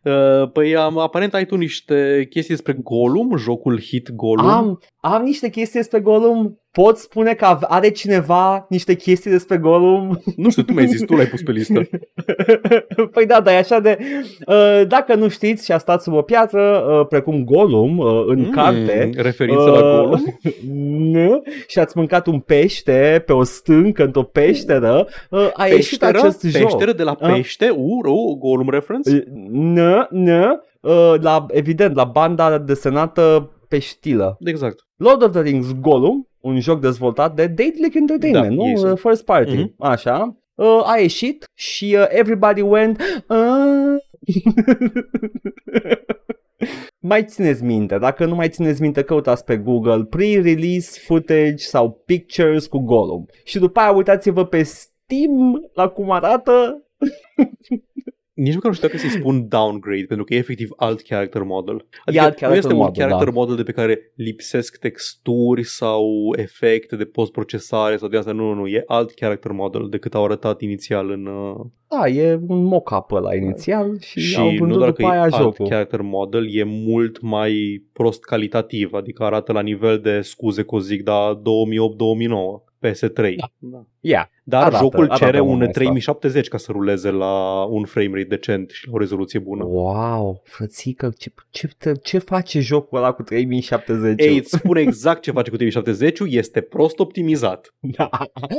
Uh, păi am, aparent ai tu niște chestii despre Golum, jocul hit Golum. Am, am niște chestii despre Gollum. Pot spune că ave- are cineva niște chestii despre Gollum? Nu știu, tu mi-ai zis, tu l-ai pus pe listă. păi da, dar e așa de... Uh, dacă nu știți și a stat sub o piatră, uh, precum Gollum uh, în Mm, carte... Referință la uh, Golum. Nu? Și ați mâncat un pește pe o stâncă într-o peșteră, uh, a ieșit Peșteră, acest joc. peșteră de la Ah. pește, uh, uh, Golum reference. Nu, nu, uh, la, evident, la banda desenată peștilă. Exact. Lord of the Rings Gollum, un joc dezvoltat de Daedalic Entertainment, Da, ei nu? sunt. Uh, First party, Mhm. așa. Uh, a ieșit și uh, everybody went "Ah." Mai țineți minte, dacă nu mai țineți minte, căutați pe Google pre-release footage sau pictures cu Gollum. Și după aia uitați-vă pe Steam la cum arată Nici măcar nu știu dacă să-i spun downgrade, pentru că e efectiv alt character model. Adică alt nu character este un model, character da. model de pe care lipsesc texturi sau efecte de post-procesare sau de asta. Nu, nu, nu. E alt character model decât au arătat inițial în... Uh, Da, e un mock-up ăla inițial și, și au nu vândut doar că după e aia alt jocul. character model, e mult mai prost calitativ, adică arată la nivel de, scuze că o zic, da 2008-2009. PS3. Da. Da. Yeah. Dar Arată- jocul arată cere mult un mai 3070 ca să ruleze la un frame rate decent și la o rezoluție bună. Wow, frățică, ce, ce, ce face jocul ăla cu 3070? Ei, îți spune exact ce face cu 3070 este prost optimizat.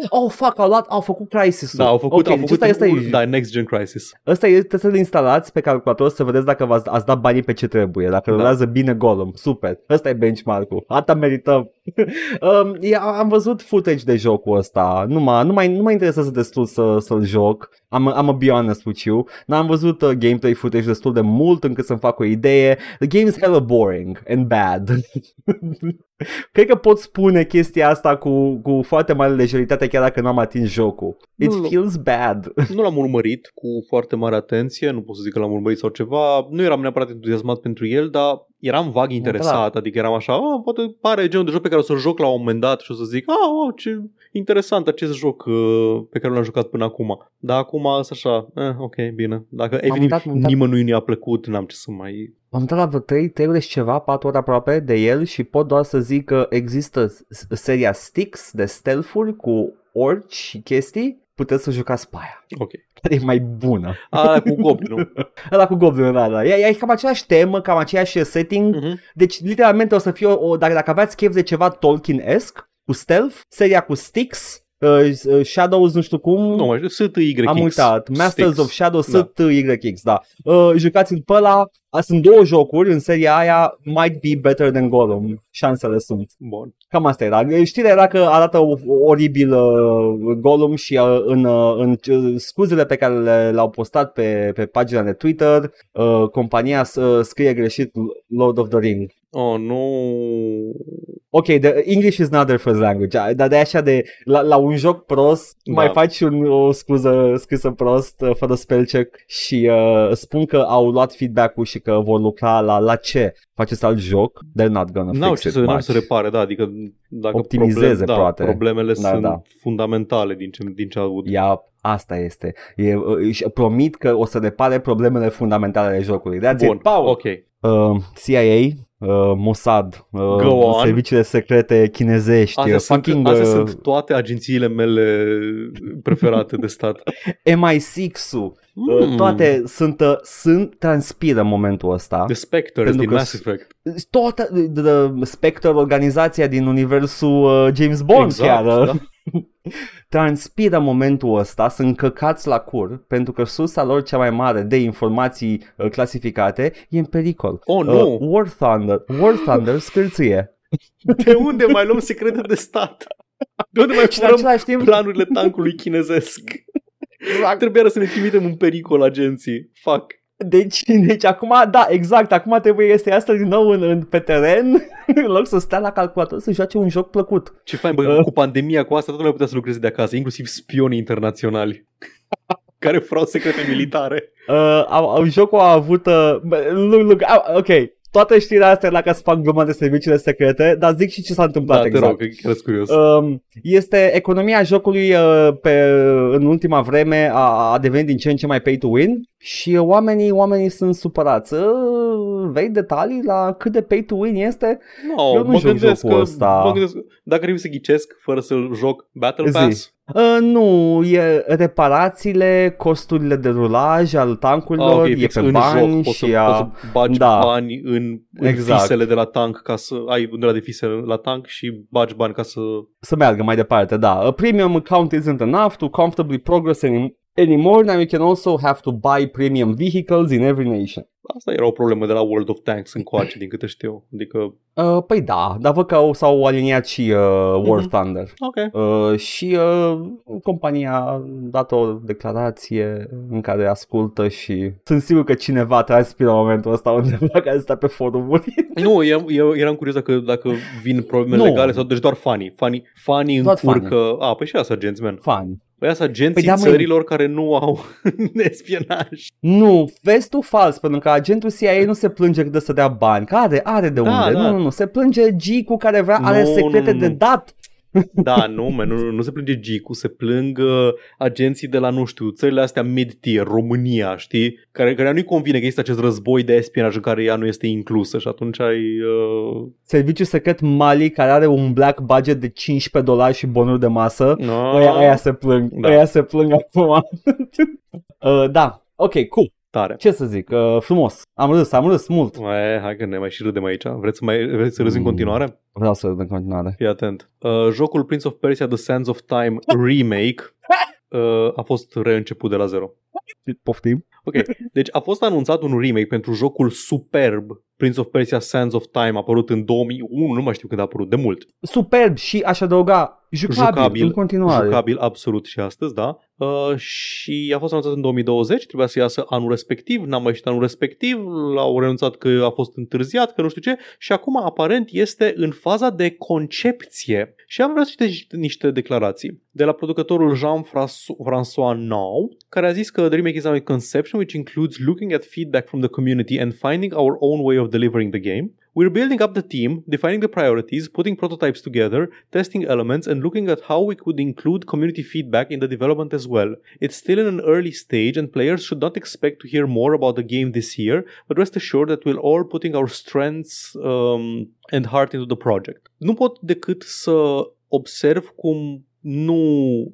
oh, fuck, au, luat, au făcut Crysis-ul. Da, au făcut, ok, au deci făcut ăsta, ăsta, e, da, Next Gen Crisis. ăsta e, trebuie să-l instalați pe calculator să vedeți dacă v-ați ați dat banii pe ce trebuie, dacă Da. rulează bine Gollum. Super, ăsta e benchmark-ul. Asta merităm. um, e, am văzut footage de jocul ăsta, nu mă, nu mai, nu mă interesează destul să, să-l joc. Am, am a be honest with you. N-am văzut uh, gameplay footage destul de mult încât să-mi fac o idee. The game is hella boring and bad. Cred că pot spune chestia asta cu, cu foarte mare lejeritate chiar dacă n-am atins jocul. It Nu, nu. feels bad. Nu l-am urmărit cu foarte mare atenție, nu pot să zic că l-am urmărit sau ceva. Nu eram neapărat entuziasmat pentru el, dar eram vag interesat, adică eram așa, oh, poate pare genul de joc pe care o să-l joc la un moment dat și o să zic, ah, oh, ce interesant acest joc uh, pe care l-am jucat până acum. Dar acum sunt așa, eh, ok, bine. Dacă efectiv dat- m-am dat- nimănui nu i-a plăcut, n-am ce să mai... Am dat la vreo 3, 3 ore și ceva, 4 ore aproape de el și pot doar să zic că există s- seria Sticks de stealth-uri cu orci și chestii. Puteți să jucați pe aia. Ok. Care e mai bună. Ala cu goblinul. Ăla cu Goblin, da, da. E, e cam aceeași temă, cam aceeași setting. Mhm. Deci, literalmente o să fie o, o dacă, dacă aveați chef de ceva Tolkien-esque, cu stealth, seria cu Sticks, uh, uh, Shadows, nu știu cum. Nu mai știu, STY. Am uitat. Masters Sticks. of Shadow, Da. STYX, da. Uh, jucați-l pe ăla. A, Sunt două jocuri în seria aia, might be better than Gollum. Șansele sunt. Bun. Cam asta era. Știrea era că arată o- oribil uh, Gollum și uh, în, uh, în uh, scuzele pe care le, le-au postat pe, pe pagina de Twitter, uh, compania uh, scrie greșit Lord of the Ring. Oh, nu. Ok, the English is not their first language, dar de așa de la, la un joc prost Da. mai faci un, o scuză scrisă prost uh, fără spell check și uh, spun că au luat feedback-ul și că vor lucra la la ce faceți alt joc, they're not gonna N-au fix ce it să, n-au much. să repare, da, adică dacă Optimizeze, problem, da, poate. problemele Da, sunt da. fundamentale din ce, din ce aud. Ia, asta este. E, uh, își promit că o să repare problemele fundamentale ale jocului. That's Bun, it, Paul! ok. Uh, CIA, uh, Mossad, uh, Go on. serviciile secrete chinezești, Astea, uh, sunt, fucking astea uh, sunt toate agențiile mele preferate de stat. MI6-ul, uh, Mm. toate sunt, uh, sunt, transpiră în momentul ăsta. The Spectre Pentru din că Mass s- Effect. Toată, the, the Spectre, organizația din universul uh, James Bond Exact, chiar, uh, da. transpiră în momentul ăsta, sunt căcați la cur, pentru că sursa lor cea mai mare de informații uh, clasificate e în pericol. Oh, nu! Uh, War Thunder, War Thunder scârție. De unde mai luăm secrete de stat? De unde mai Și în furăm același timp, planurile tancului chinezesc? exact, Trebuia să ne trimitem în pericol agenții. Fuck. Deci, deci acum, da, exact, acum trebuie să iasă din nou în, în, pe teren, în loc să stea la calculator să joace un joc plăcut. Ce fain, bă, cu pandemia, cu asta toată lumea putea să lucreze de acasă, inclusiv spionii internaționali care furau secrete militare. Uh, au, au, jocul a avut, uh, bă, look, look, au, ok, toată știrea asta era ca să fac gluma de serviciile secrete, dar zic și ce s-a întâmplat Da, te exact. rog, că chiar sunt curios. Um, este economia jocului uh, pe, în ultima vreme a, a devenit din ce în ce mai pay to win și oamenii, oamenii sunt supărați. Uh, vei detalii la cât de pay to win este? no, eu nu mă joc gândesc jocul că, ăsta. mă gândesc, că dacă trebuie să ghicesc fără să-l joc Battle Zi. Pass, Uh, nu, e reparațiile, costurile de rulaj al ah, tankurilor, ok, e fix pe în bani joc poți să, și a... poți să bagi Da. bani în, în Exact. fisele de la tank ca să ai de la de fisele la tank și bagi bani ca să... să meargă mai departe, da. A premium account isn't enough to comfortably progress any, anymore. Now you can also have to buy premium vehicles in every nation. Asta era o problemă de la World of Tanks încoace, din câte știu. Adică, Uh, păi da, dar văd că au, s-au aliniat și uh, War Mhm. Thunder. ok. Uh, și uh, compania a dat o declarație în care ascultă și sunt sigur că cineva transpiră în momentul ăsta undeva care stă pe forumuri. Nu, eu, eu eram curios dacă, dacă vin probleme Nu. legale sau deci doar fanii. Fanii, fanii Doar încurcă... A, păi și asta, agenți, man. Fani. Ăia sunt agenții Păi da, măi. țărilor care nu au espionaj. Nu, vezi tu fals, pentru că agentul CIA nu se plânge că să dea bani, că are, are de Da, unde. da. Nu, nu, nu, se plânge G cu care vrea, are Nu, secrete nu, de nu. dat. Da, nu, man, nu, nu se plânge Gicu, se plâng uh, agenții de la, nu știu, țările astea mid-tier, România, știi? Care, care nu-i convine că există acest război de espionaj în care ea nu este inclusă și atunci ai... Uh... Serviciul secret Mali care are un black budget de 15 dolari și bonuri de masă. No. Aia, aia se plâng, Da. aia se plâng acum. uh, da, ok, cool. Tare. Ce să zic, uh, frumos. Am râs, am râs mult. Mai, hai că ne mai și râdem aici. Vreți să, mai, vreți să râzi în Mm. continuare? Vreau să râd în continuare. Fii atent. Uh, jocul Prince of Persia The Sands of Time Remake uh, a fost reînceput de la zero. Poftim? Ok, deci a fost anunțat un remake pentru jocul superb Prince of Persia Sands of Time, apărut în 2001, nu mai știu când a apărut, de mult. Superb și aș adăuga jucabil, Jucabil, în continuare. Jucabil absolut și astăzi, da. Uh, și a fost anunțat în 2020, trebuia să iasă anul respectiv, n-a mai ieșit anul respectiv, l-au renunțat că a fost întârziat, că nu știu ce, și acum aparent este în faza de concepție. Și am vrea să citesc niște declarații de la producătorul Jean-François Nau, care a zis că the remake is now in conception, which includes looking at feedback from the community and finding our own way of delivering the game. We're building up the team, defining the priorities, putting prototypes together, testing elements, and looking at how we could include community feedback in the development as well. It's still in an early stage, and players should not expect to hear more about the game this year, but rest assured that we're all putting our strengths um, and heart into the project. Nu pot decât să observ cum nu,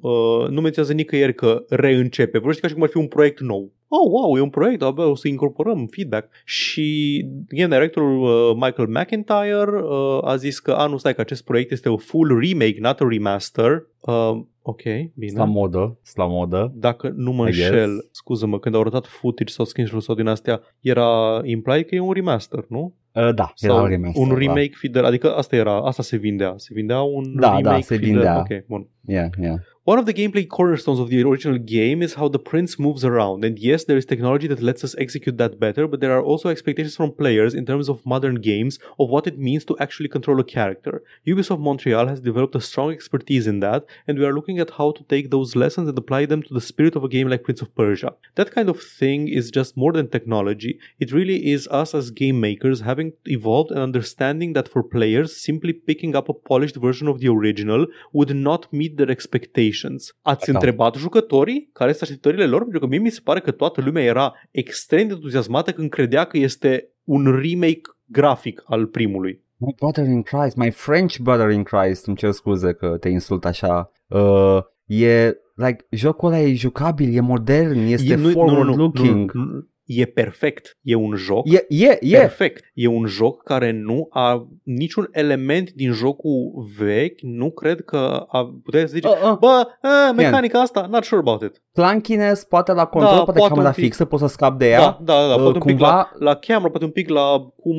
uh, nu menționează nicăieri că reîncepe. Vorbește ca și cum ar fi un proiect nou. Oh, wow, e un proiect, abia o să incorporăm feedback. Și game directorul uh, Michael McIntyre uh, a zis că, a, nu stai, că acest proiect este o full remake, not a remaster. Uh, ok, bine. La modă, la modă. Dacă nu mă I guess. înșel, scuză-mă, când au arătat footage sau screenshot sau din astea, era implied că e un remaster, nu? Uh, da, Sau era un remaster. un remake fidel, adică asta era, asta se vindea, se vindea un Da, da, remake se fidel. vindea. Ok, bun. Da. Yeah, yeah. One of the gameplay cornerstones of the original game is how the prince moves around, and yes, there is technology that lets us execute that better, but there are also expectations from players in terms of modern games of what it means to actually control a character. Ubisoft Montreal has developed a strong expertise in that, and we are looking at how to take those lessons and apply them to the spirit of a game like Prince of Persia. That kind of thing is just more than technology. It really is us as game makers having evolved and understanding that for players, simply picking up a polished version of the original would not meet their expectations. Ați Da. întrebat jucătorii care sunt așteptările lor? Pentru că mie mi se pare că toată lumea era extrem de entuziasmată când credea că este un remake grafic al primului. My brother in Christ, my French brother in Christ, îmi cer scuze că te insult așa. Uh, e, like, jocul ăla e jucabil, e modern, este E- nu- nu, nu, forward nu, looking. nu, nu, E perfect. E un joc E, e, e. perfect. E un joc care nu a niciun element din jocul vechi, nu cred că a putea să zice, Uh, uh. bă, a, mecanica asta, not sure about it. Clunkiness, poate la control, Da, poate, poate camera un pic. fixă, poți să scapi de ea. Da, da, da, Uh, poate un pic cumva- la, la camera, poate un pic la cum,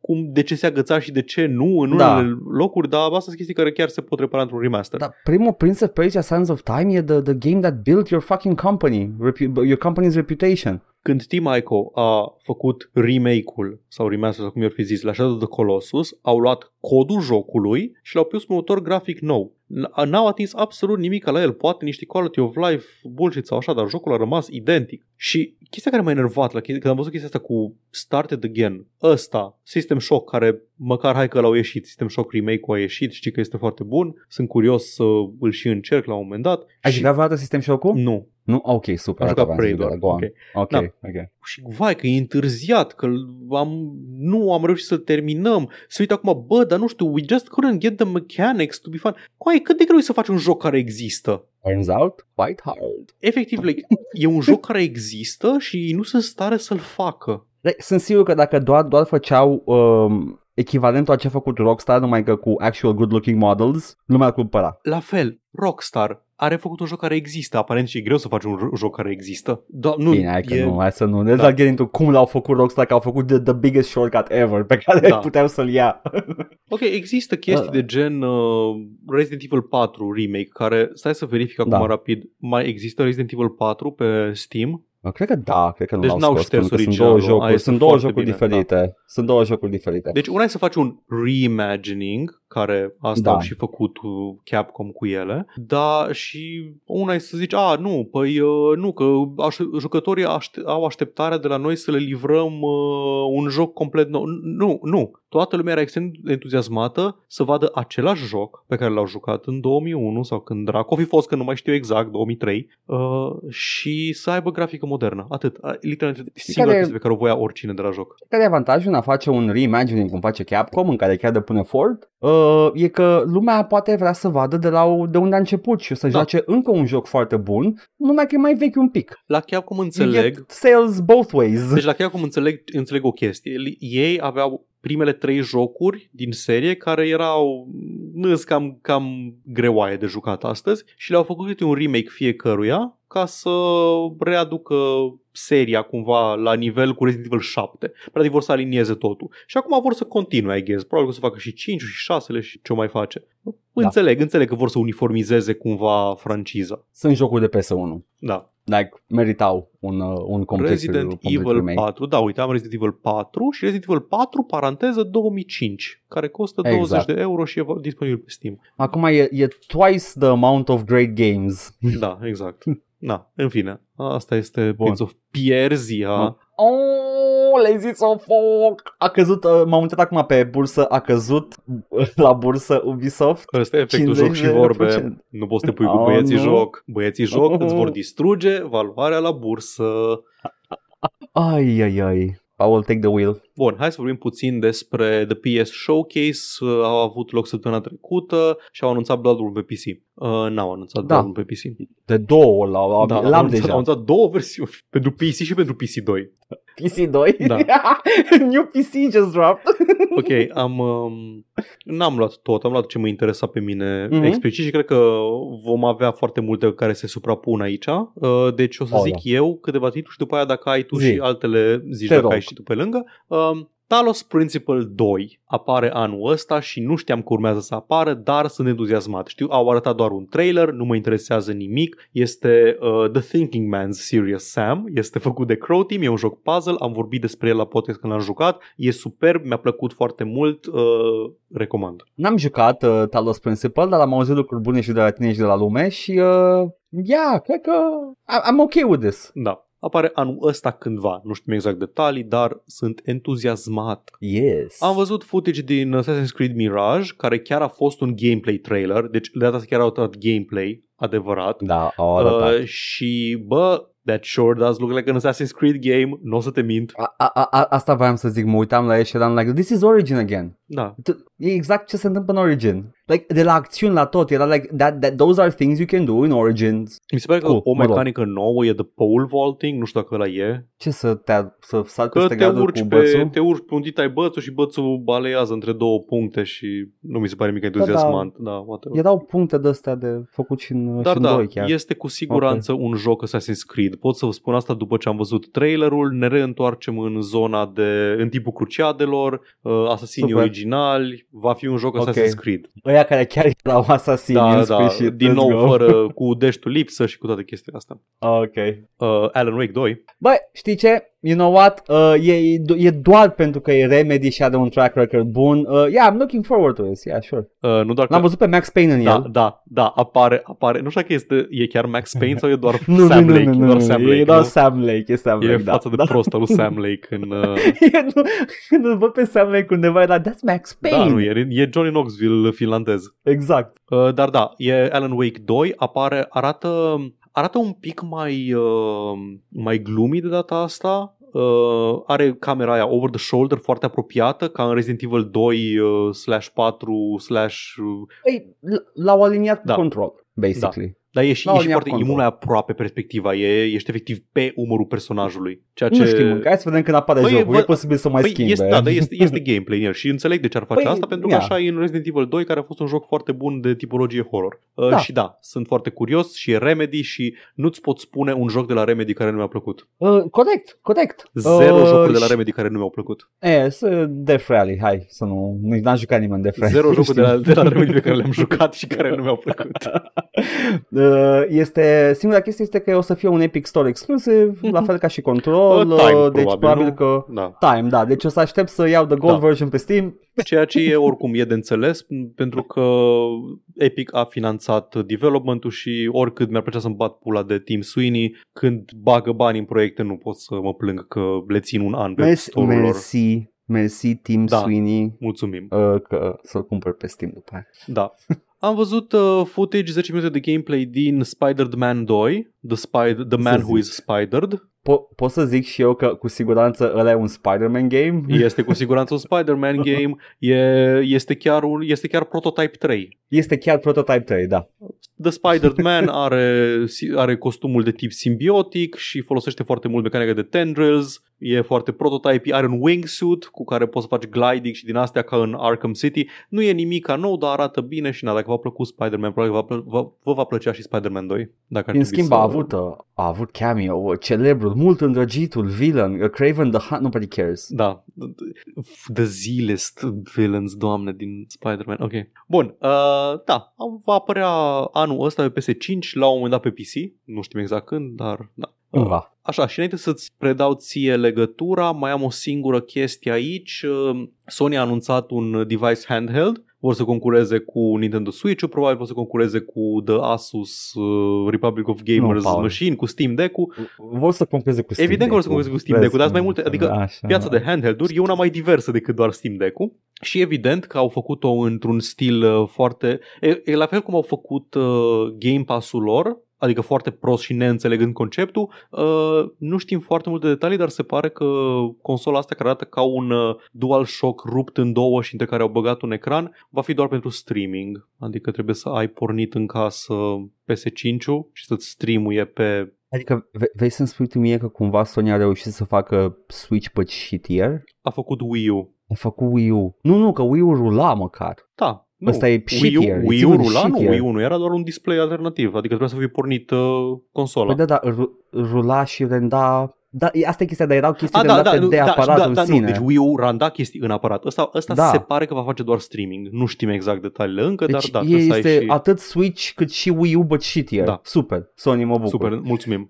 cum de ce se agăța și de ce nu în Da. unele locuri, dar astea sunt chestii care chiar se pot repara într-un remaster. Dar primul Prince of Persia Sands of Time e the, the game that built your fucking company, repu- your company's reputation. Când Team Ico a făcut remake-ul sau remaster sau cum i-ar fi zis la Shadow of the Colossus, au luat codul jocului și l-au pus pe un motor grafic nou. N- N-au atins absolut nimic la el, poate niște quality of life bullshit sau așa, dar jocul a rămas identic. Și chestia care m-a enervat la chestia, când am văzut chestia asta cu Started Again, ăsta, System Shock, care măcar hai că l-au ieșit, System Shock remake-ul a ieșit, știi că este foarte bun, sunt curios să îl și încerc la un moment dat. Ai și... jucat vreodată System Shock-ul? Nu, Nu? Ok, super. am Asta jucat vreau să Prey zic, doar. Go on. Ok. Ok, Da. ok. și vai că e întârziat, că am, nu am reușit să-l terminăm. Se uită acum, bă, dar nu știu, we just couldn't get the mechanics to be fun. Coai, cât de greu e să faci un joc care există? Turns out, quite hard. Efectiv, like, e un joc care există și ei nu sunt în stare să-l facă. Like, Sunt sigur că dacă doar, doar făceau um, echivalentul a ce a făcut Rockstar, numai că cu actual good-looking models, lumea ar cumpăra. La fel, Rockstar are făcut un joc care există. Aparent și e greu să faci un ro- joc care există. Da, nu, Bine, hai că e... nu, hai să nu. Let's Da. not get into cum l-au făcut Rockstar, că au făcut the, the biggest shortcut ever pe care Da. puteau să-l ia. Ok, există chestii Ah. de gen uh, Resident Evil 4 remake, care, stai să verific acum Da. rapid, mai există Resident Evil 4 pe Steam? Uh, Cred că da, cred că nu Deci l-au n-au scos, șters pentru că sunt două originalul. Aia jocuri, este sunt două foarte jocuri bine, diferite. Sunt două jocuri diferite. Deci una e să faci un reimagining, care asta Da. au și făcut uh, Capcom cu ele, dar și una e să zici, a, nu, păi uh, nu, că aș, jucătorii aște- au așteptarea de la noi să le livrăm uh, un joc complet nou. Nu, nu. Toată lumea era extrem de entuziasmată să vadă același joc pe care l-au jucat în 2001 sau când dracu o fi fost, că nu mai știu exact, 2003, uh, și să aibă grafică modernă. Atât. A, Literalmente singura care- chestie pe care o voia oricine de la joc. Care e avantajul în a face un reimagining cum face Capcom, în care chiar de pune efort, uh, e că lumea poate vrea să vadă de, la, de unde a început și o să Da. joace încă un joc foarte bun, numai că e mai vechi un pic. La Capcom You înțeleg get sales both ways. Deci la chiar cum înțeleg, înțeleg o chestie. Ei aveau primele trei jocuri din serie care erau nu cam, cam greoaie de jucat astăzi și le-au făcut câte un remake fiecăruia ca să readucă seria cumva la nivel cu Resident Evil 7. Practic vor să alinieze totul. Și acum vor să continue, I guess. Probabil că o să facă și 5 și 6 și ce o mai face. Da. Înțeleg, înțeleg că vor să uniformizeze cumva franciza. Sunt jocuri de PS1. Da. Like, meritau un, uh, un complet Resident complet Evil remake. 4, da, uite, am Resident Evil 4 și Resident Evil 4, paranteză, 2005, care costă 20 Exact. de euro și e disponibil pe Steam. Acum e, e twice the amount of great games. Da, exact. Da, în fine, asta este Bun. Prince of Pierzia. Bun. Oh, le-ai zis o foc! A căzut, uh, m-am uitat acum pe bursă, a căzut uh, la bursă Ubisoft. Ăsta e efectul 50 joc și de vorbe. procent. Nu poți să te pui cu Oh, băieții nu. joc. Băieții joc îți vor distruge valoarea la bursă. Ai, ai, ai. I will take the wheel. Bun, hai să vorbim puțin despre The PS Showcase. Uh, Au avut loc săptămâna trecută și au anunțat Bloodborne pe PC. Uh, n-au anunțat Da. Bloodborne pe PC. De două l-au, Da, au l-am anunțat, deja. Au anunțat două versiuni, pentru PC și pentru PC2. PC2? Da. New PC just dropped. Ok, am, um, n-am luat tot, am luat ce mă interesa pe mine Mhm. explicit și cred că vom avea foarte multe care se suprapun aici. Uh, deci o să Oh, zic eu câteva titluri și după aia dacă ai tu Zi. și altele zici Te dacă rog. ai și tu pe lângă. Um, Talos Principle 2 apare anul ăsta și nu știam că urmează să apară, dar sunt entuziasmat. Știu, au arătat doar un trailer, nu mă interesează nimic. Este uh, The Thinking Man's Serious Sam, este făcut de Crow Team, e un joc puzzle, am vorbit despre el la podcast când l-am jucat, e superb, mi-a plăcut foarte mult, uh, recomand. N-am jucat uh, Talos Principal, dar am auzit lucruri bune și de la tine și de la lume și uh, yeah, cred că I- I'm okay with this. Da. Apare anul ăsta cândva, nu știu exact detalii, dar sunt entuziasmat. Yes. Am văzut footage din Assassin's Creed Mirage, care chiar a fost un gameplay trailer, deci de data asta chiar au dat gameplay adevărat. Da, au arătat. Uh, și bă, that sure does look like an Assassin's Creed game, nu o să te mint. A, a, a, asta voiam să zic, mă uitam la el și eram like, this is Origin again. Da, T- E exact ce se întâmplă în Origin. Like, de la acțiuni la tot, era like, that, that, those are things you can do in Origins. mi se pare că Cool, o mă rog. mecanică nouă e de pole vaulting, nu știu dacă ăla e. Ce să te să sar Că peste te gardul urci, cu pe, bățul? te urci pe un titai bățul și bățul baleiază între două puncte și nu mi se pare nimic entuziasmant. Da, whatever. Erau puncte de astea de făcut și în, Dar și în da, doi chiar. este cu siguranță okay. un joc Assassin's Creed. Pot să vă spun asta după ce am văzut trailerul. Ne reîntoarcem în zona de în tipul cruciadelor, uh, asasinii Super. originali. Va fi un joc Ok. Assassin's Creed. Ăia care chiar erau asasini Da, în da, sfârșit. din Let's nou go. fără cu deștul lipsă și cu toate chestiile astea. Ok. Uh, Alan Wake 2. Băi, știi ce? You know what? Uh, e, e doar pentru că e Remedy și are un track record bun. Uh, yeah, I'm looking forward to this. Yeah, sure. Uh, nu doar că L-am văzut pe Max Payne în da, el. da, da, apare, apare. Nu știu dacă este, e chiar Max Payne sau e doar Nu, Sam nu, Lake. nu, e nu, doar nu, Sam nu, Lake, e doar nu? Sam Lake, e Sam E Lake, da. față de da. prost al lui Sam Lake în... Uh, E, nu, când îl văd pe Sam Lake undeva, era, that's Max Payne. da, nu, e, e Johnny Knoxville finlandez. Exact. Uh, dar da, e Alan Wake 2, apare, arată, arată un pic mai, uh, mai gloomy de data asta. Uh, are camera aia over the shoulder foarte apropiată ca în Resident Evil 2 uh, slash 4 slash uh, Ei, l- l-au aliniat Da. cu control, basically. Dar e și, La e o și linia foarte e control. mult mai aproape perspectiva e, ești efectiv pe umărul personajului ceea Nu ce... știm încă, hai să vedem când apare Păi, jocul, vă- e posibil să mai Păi schimbe. este, da, dar este, este gameplay în el și înțeleg de ce ar face Păi, asta, pentru că ia. așa e în Resident Evil 2, care a fost un joc foarte bun de tipologie horror. Uh, Da. Și da, sunt foarte curios și e Remedy și nu-ți pot spune un joc de la Remedy care nu mi-a plăcut. Uh, corect, corect. Zero uh, jocuri de la și- Remedy care nu mi-au plăcut. E, să Death Rally, hai, să nu, nu n-a jucat nimeni Death Rally. Zero jocuri de știm. la, de la Remedy pe care le-am jucat și care nu mi-au plăcut. Uh, Uh, este, singura chestie este că o să fie un Epic Store exclusiv, Mhm. la fel ca și Control, Uh, Time, uh, deci probabil, probabil nu? că Da. Time, da, deci o să aștept să iau the gold Da. version pe Steam. Ceea ce e oricum e de înțeles pentru că Epic a finanțat development-ul și oricât mi-ar plăcea să-mi bat pula de Team Sweeney, când bagă bani în proiecte nu pot să mă plâng că le țin un an pe Mersi, store-ul lor. mersi, mersi Tim Da. Sweeney Mulțumim. uh, că să-l cumpăr pe Steam după aia. Da. Am văzut uh, footage 10 minute de gameplay din Spider-Man 2, The, Spider, the Man Who zic. is Spidered. Po- pot să zic și eu că cu siguranță ăla e un Spider-Man game? Este cu siguranță un Spider-Man game, e, este, chiar un, este chiar Prototype 3. Este chiar Prototype 3, da. The Spider-Man are, are costumul de tip simbiotic și folosește foarte mult mecanica de tendrils, e foarte prototype, are un wingsuit cu care poți să faci gliding și din astea ca în Arkham City. Nu e nimic ca nou, dar arată bine și na, dacă v-a plăcut Spider-Man, probabil vă, vă, vă va plăcea și Spider-Man 2. Dacă ar În trebui schimb să... a avut, uh, a avut cameo, uh, celebrul, mult îndrăgitul villain, uh, Craven the Hunt, nobody cares. Da, the Z-list villains, doamne, din Spider-Man. Ok. Bun, uh, da, va apărea anul ăsta pe PS5, la un moment dat pe PC, nu știm exact când, dar da. Uh, Cândva. Așa, și înainte să-ți predau ție legătura, mai am o singură chestie aici. Uh, Sony a anunțat un device handheld, vor să concureze cu Nintendo Switch-ul, probabil vor să concureze cu The Asus uh, Republic of Gamers Paul. Machine, cu Steam Deck-ul. Vor să concureze cu Steam Evident că vor să Deck-ul. concureze cu Steam Vezi Deck-ul, dar sunt mai cum- multe, adică Așa. Piața de handheld-uri e una mai diversă decât doar Steam Deck-ul și evident că au făcut-o într-un stil uh, foarte... E, e la fel cum au făcut uh, Game Pass-ul lor, adică foarte prost și neînțelegând conceptul. Uh, nu știm foarte multe detalii, dar se pare că consola asta care arată ca un uh, DualShock rupt în două și între care au băgat un ecran, va fi doar pentru streaming. Adică trebuie să ai pornit în casă PS5-ul și să-ți streamuie pe... Adică ve- vrei să-mi spui tu mie că cumva Sony a reușit să facă Switch pe shittier? A făcut Wii U. A făcut Wii U. Nu, nu, că Wii U rula măcar. Da. Nu. Ăsta e Wii U, shittier, Wii it's U even rula? Nu, shittier. Wii U nu era doar un display alternativ, adică trebuia să fie pornit uh, consola. Păi da, da, ru- rula și renda... Da, e- asta e chestia, dar erau chestii Ah, da, rendate da, nu, de da, aparatul da, în da, sine. Nu, deci Wii U randa chestii în aparat. Ăsta, ăsta Da. se pare că va face doar streaming. Nu știm exact detaliile încă, Deci dar da, trebuie să ai este și... atât Switch cât și Wii U, but shittier. Da. Super, Sony mă bucur. Super, mulțumim.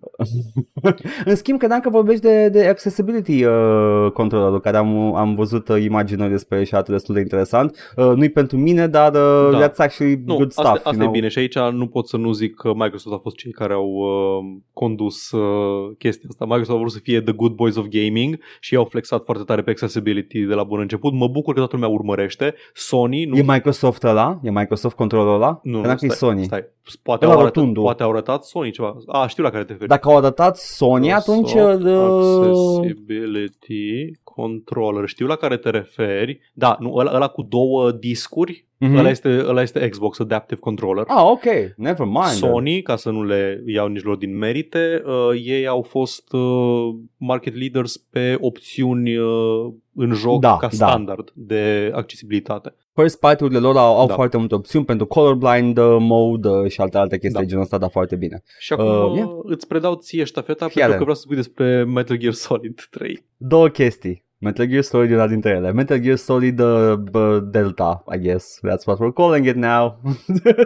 În schimb, credeam că vorbești de, de accessibility uh, controllerul, care am, am văzut uh, imagini despre și arată destul de interesant. Uh, nu-i pentru mine, dar uh, Da. that's actually Nu, good stuff. asta, asta you e know? bine și aici nu pot să nu zic că Microsoft a fost cei care au uh, condus uh, chestia asta. Microsoft a vrut să fie the good boys of gaming și au flexat foarte tare pe accessibility de la bun început. Mă bucur că toată lumea urmărește. Sony nu E Microsoft ăla? E Microsoft controlul ăla? Nu, Credeam că e stai, Sony. Stai. Poate, Ăla au arătat, rotundul. poate au arătat Sony ceva. A, știu la care te referi. Dacă au arătat Sony, atunci... Microsoft Uh, Accessibility Controller. Știu la care te referi. Da, nu, ăla, ăla cu două discuri. mhm. Ăla, este, ăla este Xbox Adaptive Controller. Ah, ok. Never mind. Sony, ca să nu le iau nici lor din merite, uh, ei au fost uh, market leaders pe opțiuni uh, în joc Da, ca da. standard de accesibilitate. First party-urile lor au, au Da. foarte multe opțiuni pentru colorblind uh, mode uh, și alte alte chestii Da. de genul ăsta, dar foarte bine. Și acum Uh, uh, yeah. îți predau ție ștafeta Fii pentru atent. că vreau să spui despre Metal Gear Solid 3. Două chestii. Metal Gear Solid e una dintre ele. Metal Gear Solid uh, b- Delta, I guess. That's what we're calling it now.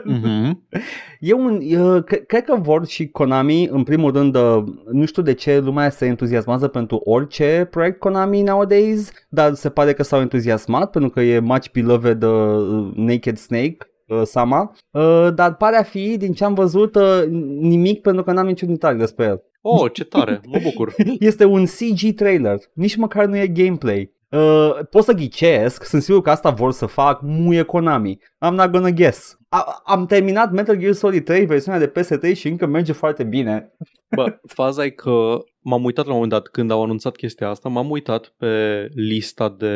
Mm-hmm. E un, uh, cre- cred că vor și Konami, în primul rând, uh, nu știu de ce lumea se entuziasmează pentru orice proiect Konami nowadays, dar se pare că s-au entuziasmat pentru că e much beloved uh, Naked Snake. uh, Sama, uh, dar pare a fi, din ce am văzut, uh, nimic pentru că n-am niciun detalii despre el. Oh, ce tare, mă bucur. Este un CG trailer, nici măcar nu e gameplay. Uh, pot să ghicesc, sunt sigur că asta vor să fac, muie Konami. I'm not gonna guess. A- am terminat Metal Gear Solid 3, versiunea de PS3 și încă merge foarte bine. Bă, faza e că m-am uitat la un moment dat când au anunțat chestia asta, m-am uitat pe lista de...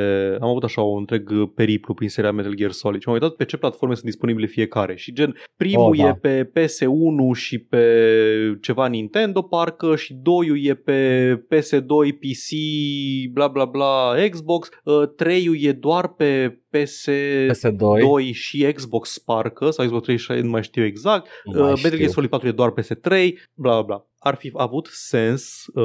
Am avut așa un întreg periplu prin seria Metal Gear Solid și m-am uitat pe ce platforme sunt disponibile fiecare și gen primul Oh, da. e pe PS1 și pe ceva Nintendo parcă și doiul e pe PS2, PC, bla bla bla, Xbox, uh, treiul e doar pe PS2 PS2. și Xbox parcă sau Xbox 3 nu mai știu exact Nu mai Uh, Metal Gear știu. Solid 4 e doar PS3, bla bla bla. Ar fi avut sens uh,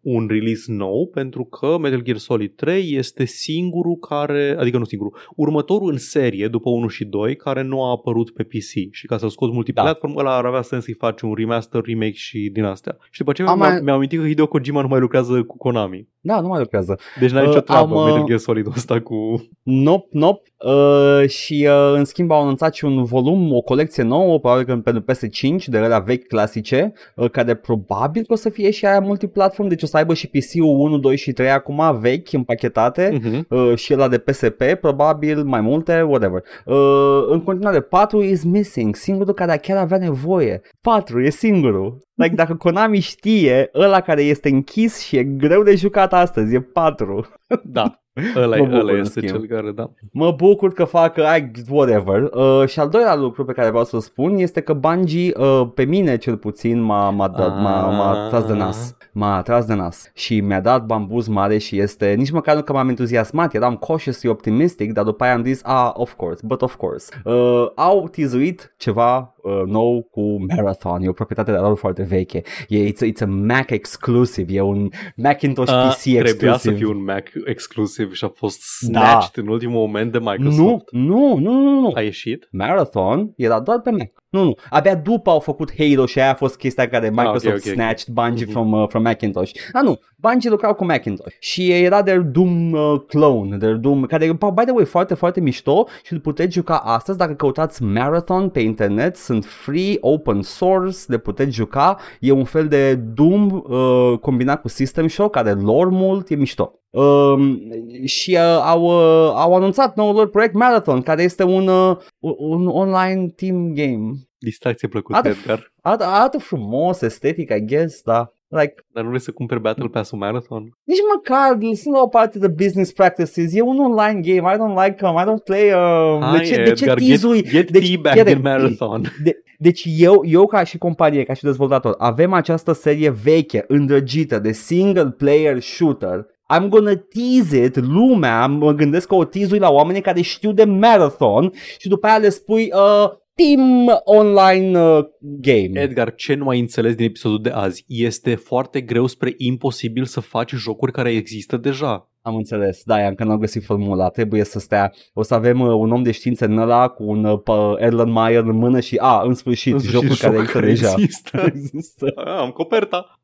un release nou pentru că Metal Gear Solid 3 este singurul care, adică nu singurul, următorul în serie după 1 și 2 care nu a apărut pe PC și ca să scoți multiplatform da. ăla ar avea sens să-i faci un remaster, remake și din astea. Și după aceea mi-am, mi-am amintit că Hideo Kojima nu mai lucrează cu Konami. Da, nu mai lucrează. Deci n-ai uh, nicio treabă am, uh... Metal Gear Solid ăsta cu... Nope, nope. Uh, și uh, în schimb au anunțat și un volum, o colecție nouă, probabil că pentru PS5, de la vechi clasice, uh, care probabil că o să fie și aia multiplatform, deci o să aibă și PC-ul 1, 2 și 3 acum vechi, împachetate, uh-huh. uh, și la de PSP, probabil mai multe, whatever. Uh, în continuare, 4 is missing, singurul care chiar avea nevoie. 4 e singurul. Like, dacă Konami știe, ăla care este închis și e greu de jucat astăzi, e 4. Da. Ăla, mă ăla este cel care, da. Mă bucur că fac ai, whatever. Uh, și al doilea lucru pe care vreau să spun este că Bungie, uh, pe mine cel puțin, m-a, m-a, dat, m-a, m-a tras de nas. M-a tras de nas și mi-a dat bambuz mare și este, nici măcar nu că m-am entuziasmat, eram cautiously optimistic, dar după aia am zis, ah, of course, but of course. Uh, au tizuit ceva uh, nou cu Marathon, e o proprietate de lor foarte veche. E, it's, it's a Mac exclusive, e un Macintosh uh, PC trebuia exclusive. Trebuia să fie un Mac exclusive și a fost snatched da. în ultimul moment de Microsoft. Nu, nu, nu, nu, nu. A ieșit? Marathon era doar pe Mac. Nu, nu. Abia după au făcut Halo și aia a fost chestia care Microsoft ah, okay, okay, snatched okay. Bungie mm-hmm. from, uh, from Macintosh. Ah, nu. Bungie lucrau cu Macintosh și era their Doom uh, clone, their Doom, care e, by the way, foarte, foarte mișto și îl puteți juca astăzi dacă căutați Marathon pe internet, sunt free, open source, le puteți juca, e un fel de Doom uh, combinat cu System Shock, care lore mult, e mișto. Um, și uh, au, uh, au anunțat noul lor proiect Marathon, care este un, uh, un online team game. Distracție plăcută, arată, Edgar. Arată, arată frumos, estetic, I guess, da. Like, Dar nu vrei să cumperi Battle Pass-ul Marathon? Nici măcar, lăsând la o parte de business practices, e un online game, I don't like them, I don't play... Uh, Hai, de ce, de ce tizui? Get, get deci, back in Marathon. De, deci eu, eu ca și companie, ca și dezvoltator, avem această serie veche, îndrăgită, de single player shooter I'm gonna tease it, lumea, mă gândesc că o tease la oamenii care știu de marathon și după aia le spui uh, team online uh, game. Edgar, ce nu ai înțeles din episodul de azi? Este foarte greu spre imposibil să faci jocuri care există deja. Am înțeles, da, încă n-am găsit formula, trebuie să stea, o să avem uh, un om de știință în ăla cu un uh, Erlenmeyer în mână și a, în sfârșit, în sfârșit jocul care există deja. Există. există. A, am coperta.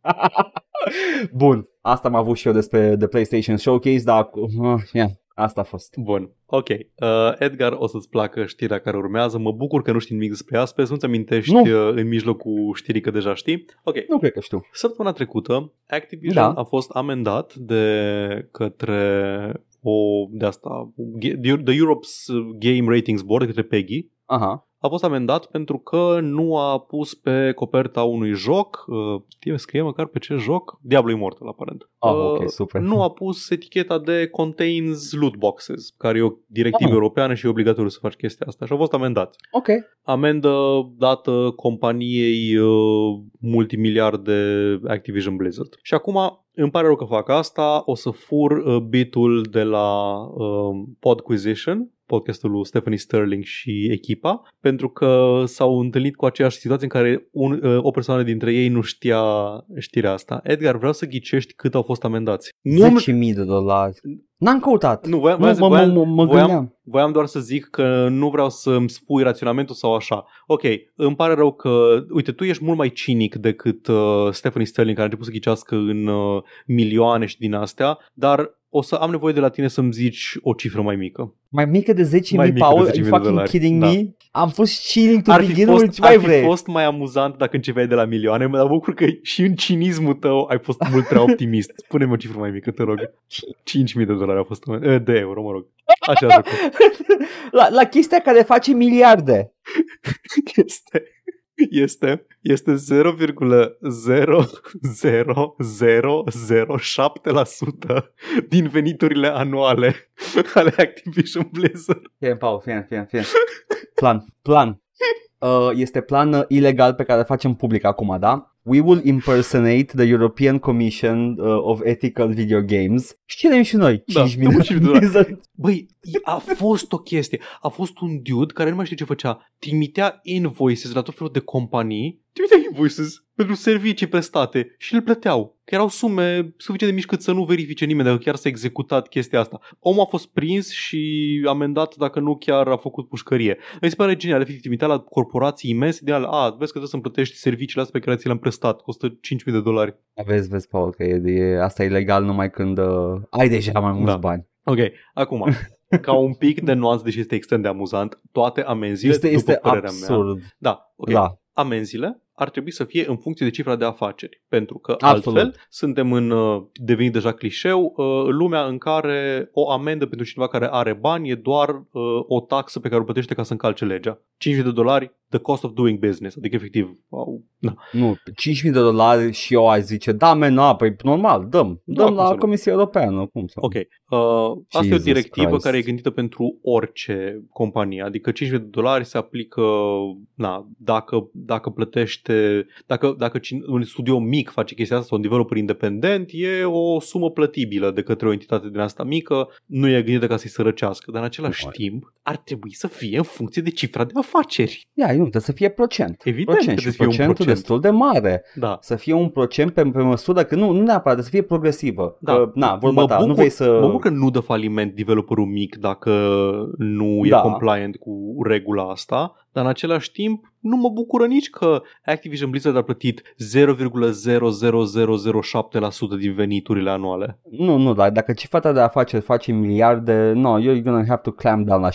Bun, asta am avut și eu despre The PlayStation Showcase, dar uh, yeah, asta a fost. Bun, ok. Uh, Edgar, o să-ți placă știrea care urmează. Mă bucur că nu știi nimic despre asta, sper să-ți amintești nu. Uh, în mijlocul știrii că deja știi. Ok. Nu cred că știu. Săptămâna trecută, Activision da. a fost amendat de către o de asta, The Europe's Game Ratings Board, către PEGI, Aha a fost amendat pentru că nu a pus pe coperta unui joc, uh, scrie măcar pe ce joc, Diablo Immortal aparent. Ah, uh, ok, super. Nu a pus eticheta de contains loot boxes, care e o directivă ah. europeană și e obligatoriu să faci chestia asta și a fost amendat. Ok. Amendă dată companiei uh, multimiliarde Activision Blizzard. Și acum îmi pare rău că fac asta, o să fur uh, bitul de la uh, Podquisition podcastul lui Stephanie Sterling și echipa, pentru că s-au întâlnit cu aceeași situație în care un, uh, o persoană dintre ei nu știa știrea asta. Edgar, vreau să ghicești cât au fost amendați. 10.000 de dolari. N-am căutat. Nu, voiam, nu, voiam, mă, mă, mă voiam, voiam doar să zic că nu vreau să-mi spui raționamentul sau așa. Ok, îmi pare rău că, uite, tu ești mult mai cinic decât uh, Stephanie Sterling, care a început să ghicească în uh, milioane și din astea, dar o să am nevoie de la tine să-mi zici o cifră mai mică. Mai mică de 10.000, Paul? Are you fucking kidding da. me? Am fost cinic to ar begin with, ce mai vrei? Ar fi fost mai amuzant dacă începeai de la milioane, dar mă bucur că și în cinismul tău ai fost mult prea optimist. Spune-mi o cifră mai mică, te rog. 5.000 de dolari au fost, eh, de euro, mă rog. Așa la, la chestia care face miliarde. Este este, este 0,00007% din veniturile anuale ale Activision Blizzard. Fie, Paul, fie, fie, fie. Plan, plan. Uh, este plan uh, ilegal pe care facem public acum, da? We will impersonate the European Commission uh, of Ethical Video Games și cerem și noi 5 da, milioane. Băi, A fost o chestie. A fost un dude care nu mai știu ce făcea. Trimitea invoices la tot felul de companii. Trimitea invoices pentru servicii prestate și le plăteau. Că erau sume suficient de mici cât să nu verifice nimeni dacă chiar s-a executat chestia asta. Omul a fost prins și amendat dacă nu chiar a făcut pușcărie. Mi se pare genial, efectiv, trimitea la corporații imense de al, a, vezi că trebuie să-mi plătești serviciile astea pe care ți le-am prestat, costă 5.000 de dolari. Vezi, vezi, Paul, că e, e, asta e legal numai când uh, ai deja mai mulți Da. bani. Ok, acum, ca un pic de nuanț, deși este extrem de amuzant, toate amenziile, Este, după este părerea mea, absurd. da, ok, Da. amenziile ar trebui să fie în funcție de cifra de afaceri, pentru că Absolut. altfel suntem în uh, devenit deja clișeu, uh, lumea în care o amendă pentru cineva care are bani e doar uh, o taxă pe care o plătește ca să încalce legea. 5.000 de dolari, the cost of doing business, adică efectiv, au, na. Nu, 5.000 de dolari și eu aș zice, da, men, na, păi normal, dăm. Da, Dăm cum să la nu? Comisia Europeană, cum să nu? Ok, uh, asta e o Jesus directivă Christ. care e gândită pentru orice companie, adică 5.000 de dolari se aplică, na, dacă, dacă plătește, dacă, dacă cine, un studio mic face chestia asta sau un developer independent, e o sumă plătibilă de către o entitate din asta mică, nu e gândită ca să-i sărăcească, dar în același Nu. timp ar trebui să fie în funcție de cifra de afaceri. Ia, nu, trebuie să fie procent. Evident procent că și trebuie să fie un procentul procent. destul de mare. Da. Să fie un procent pe, pe măsură că nu, nu neapărat, trebuie să fie progresivă. Da. Că, na, vorba Mă ta, nu bucur- vrei să... Mă bucur că nu dă faliment developerul mic dacă nu e Da. compliant cu regula asta, dar în același timp nu mă bucură nici că Activision Blizzard a plătit 0,00007% din veniturile anuale. Nu, nu, dar dacă cifra ta de afaceri face miliarde, no, you're gonna have to clamp down la 60-70%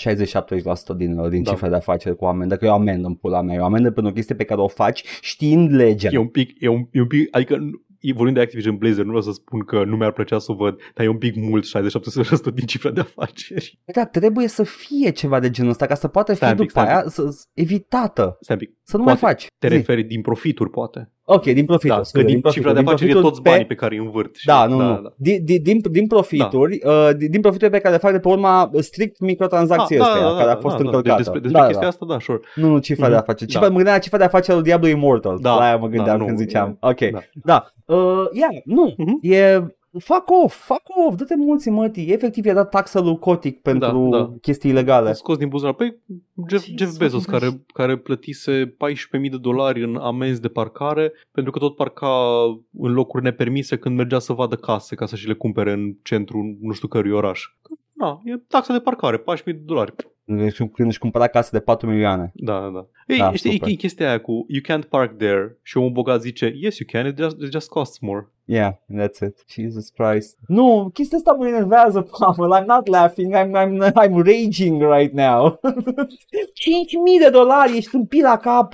din, din Da. cifra de afaceri cu amendă, că e o amendă în pula mea, e o amendă pentru o chestie pe care o faci știind legea. E un pic, e un, e un pic, adică nu- vorbind de Activision Blizzard, nu vreau să spun că nu mi-ar plăcea să o văd, dar e un pic mult 67% din cifra de afaceri. Da, trebuie să fie ceva de genul ăsta ca să poată fi Stai un pic, după stai un aia să, să- evitată, Stai un pic, să nu Poate mai faci. te Zi. referi din profituri, poate. Ok, din profituri. Da, că scuze, din profituri, cifra de din afaceri e profituri toți pe- banii pe care îi învârt. și- Da, nu, da, nu. da. Din, din, din, din profituri, uh, din, din profituri pe care le fac de pe urma strict microtransacții Ah, astea, care a fost da, încălcată. Deci despre, despre da, chestia da. asta, da, sure. Nu, nu, cifra Mhm. de afaceri. Cifra, Da. Mă gândeam la cifra de afaceri al Diablo Immortal. Da, La aia mă gândeam da, când nu, ziceam. e- Ok, da. da. Uh, yeah, nu, Mhm. e... Fuck off, fuck off, dă-te mulți mătii. Efectiv i-a dat taxa lui Kotick pentru Da, da. chestii ilegale. A scos din buzunar. Păi Jeff, Ce Jeff să Bezos faci? care, care plătise 14.000 de dolari în amenzi de parcare pentru că tot parca în locuri nepermise când mergea să vadă case ca să și le cumpere în centrul nu știu cărui oraș. Că, Na, e taxa de parcare, 14.000 de dolari. Deci când își cumpăra case de 4 milioane. Da, da, da. Ei, Da, știi, super. e, e chestia aia cu you can't park there și omul bogat zice yes you can, it just, it just costs more. Yeah, that's it. Jesus Christ. Nu, chestia asta mă enervează, Pavel. I'm not laughing. I'm, I'm, I'm raging right now. 5.000 de dolari, ești tâmpit la cap.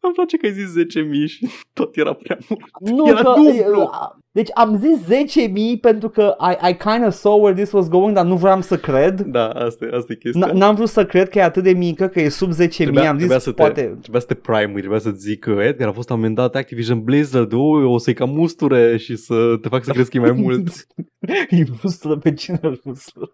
Îmi place că ai zis 10.000 și tot era prea mult. Nu, Era că, dublu. Deci am zis 10.000 pentru că I, I kind of saw where this was going, dar nu vreau să cred. Da, asta e, asta e chestia. N- N-am vrut să cred că e atât de mică, că e sub 10.000. Trebuia, am trebuia, zis, să te, poate... trebuia să te prime trebuia să zic că Edgar a fost amendat Activision Blizzard, ui, o să-i cam musture și să te fac să crezi că e mai mult. Îi frustră pe cine îl frustră.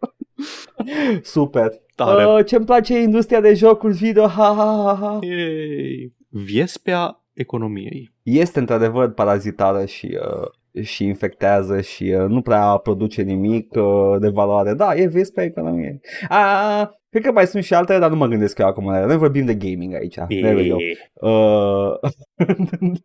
Super. Tare. Uh, ce-mi place e industria de jocuri video, ha, ha, ha, ha. Yay. Viespea economiei. Este într-adevăr parazitară și, uh, și infectează și uh, nu prea produce nimic uh, de valoare. Da, e vis pe economie. Uh, cred că mai sunt și altele, dar nu mă gândesc eu acum. la ele. Noi vorbim de gaming aici. There we go. Uh,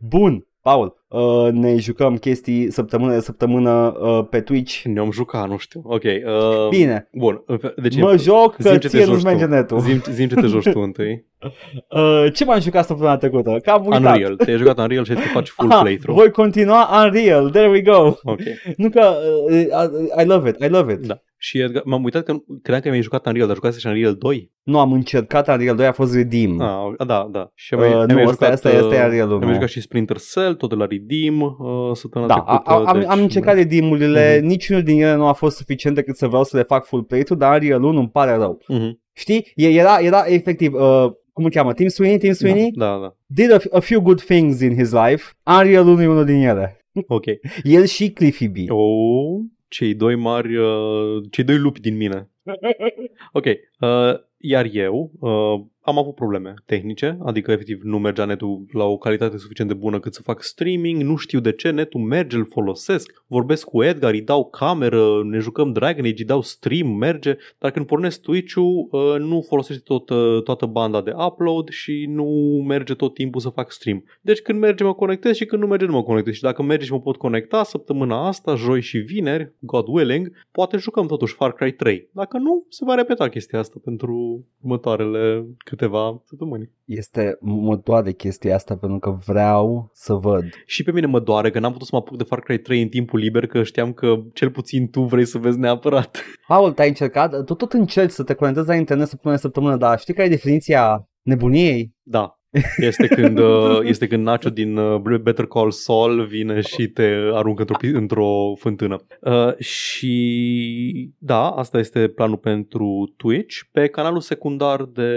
Bun, Paul, uh, ne jucăm chestii săptămână de săptămână uh, pe Twitch. Ne-am jucat, nu știu. Ok. Uh, Bine, Bun. Deci, mă joc că zi-mi ce te ție nu-ți joci merge tu. netul. Zim, zim ce te joci tu întâi. Uh, ce m-am jucat săptămâna trecută? Că am uitat. Unreal. Te-ai jucat Unreal și ai zis că faci full Aha, playthrough. voi continua Unreal, there we go. Ok. Nu că, uh, I, I love it, I love it. Da. Și Edgar, m-am uitat că credeam că mi-ai jucat Unreal, dar jucați și Unreal 2? Nu, am încercat Unreal 2, a fost Redeem. Ah, da, da. Și am, Uh, am nu, mai asta, jucat, asta, asta e uh, Unreal 1. Am mai jucat și Splinter Cell, tot de la Redeem, uh, săptămâna Da, a, trecută. a, am, deci, am încercat redeem-urile, Mhm. niciunul din ele nu a fost suficient decât să vreau să le fac full playthrough, dar Unreal 1 îmi pare rău. Mhm. Știi? E- Era, era efectiv, uh, cum îl cheamă? Tim Sweeney? Tim Sweeney? Da, da, da. Did a, a few good things in his life. Unreal 1 e unul din ele. Ok. El și Cliffy B. Oh, cei doi mari, uh, cei doi lupi din mine. Ok. Uh, iar eu uh, am avut probleme tehnice, adică efectiv nu mergea netul la o calitate suficient de bună cât să fac streaming, nu știu de ce, netul merge, îl folosesc, vorbesc cu Edgar, îi dau cameră, ne jucăm Dragon Age, îi dau stream, merge, dar când pornesc Twitch-ul uh, nu folosește tot, uh, toată banda de upload și nu merge tot timpul să fac stream. Deci când merge mă conectez și când nu merge nu mă conectez și dacă merge și mă pot conecta săptămâna asta, joi și vineri, God willing, poate jucăm totuși Far Cry 3. Dacă nu, se va repeta chestia asta pentru următoarele câteva săptămâni. Este, mă doare chestia asta pentru că vreau să văd. Și pe mine mă doare că n-am putut să mă apuc de Far Cry 3 în timpul liber, că știam că cel puțin tu vrei să vezi neapărat. Paul, te-ai încercat? Tu tot încerci să te conectezi la internet săptămână săptămână, dar știi care e definiția nebuniei? Da, este când, uh, este când Nacho din uh, Better Call Saul vine și te aruncă într-o, într-o fântână. Uh, și da, asta este planul pentru Twitch. Pe canalul secundar de,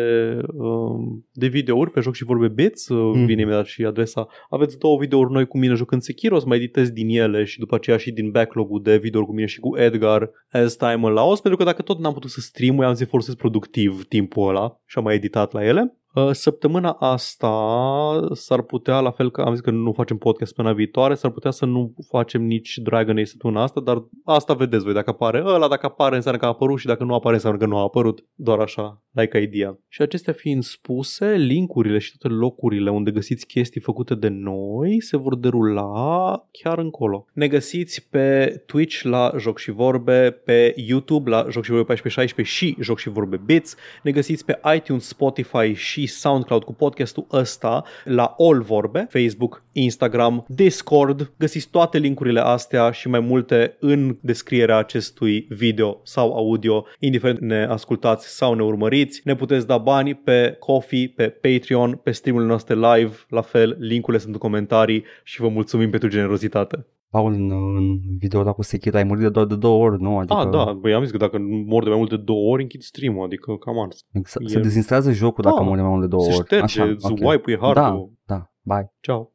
uh, de videouri, pe joc și vorbe bits, uh, mm. vine imediat și adresa. Aveți două videouri noi cu mine jucând Sekiro, o să mai editez din ele și după aceea și din backlog-ul de videouri cu mine și cu Edgar as time allows, pentru că dacă tot n-am putut să stream am zis folosesc productiv timpul ăla și am mai editat la ele. Uh, săptămâna asta s-ar putea, la fel că am zis că nu facem podcast până viitoare, s-ar putea să nu facem nici Dragon Age săptămâna asta, dar asta vedeți voi, dacă apare ăla, dacă apare înseamnă că a apărut și dacă nu apare înseamnă că nu a apărut, doar așa, like idea. Și acestea fiind spuse, linkurile și toate locurile unde găsiți chestii făcute de noi se vor derula chiar încolo. Ne găsiți pe Twitch la Joc și Vorbe, pe YouTube la Joc și Vorbe 1416 și Joc și Vorbe Bits, ne găsiți pe iTunes, Spotify și și SoundCloud cu podcastul ăsta la All Vorbe, Facebook, Instagram, Discord. Găsiți toate linkurile astea și mai multe în descrierea acestui video sau audio, indiferent ne ascultați sau ne urmăriți. Ne puteți da bani pe Coffee, pe Patreon, pe streamurile noastre live, la fel, linkurile sunt în comentarii și vă mulțumim pentru generozitate. Paul, în, în video cu Sekiro ai murit de doar de două ori, nu? Adică... Ah, da, băi, am zis că dacă mor de mai multe două ori, închid stream-ul, adică cam ars. Se, e... se dezinstalează jocul da, dacă mor de mai mult de două se ori. Se șterge, Așa, okay. wipe-ul e hard Da, da, bye. Ciao.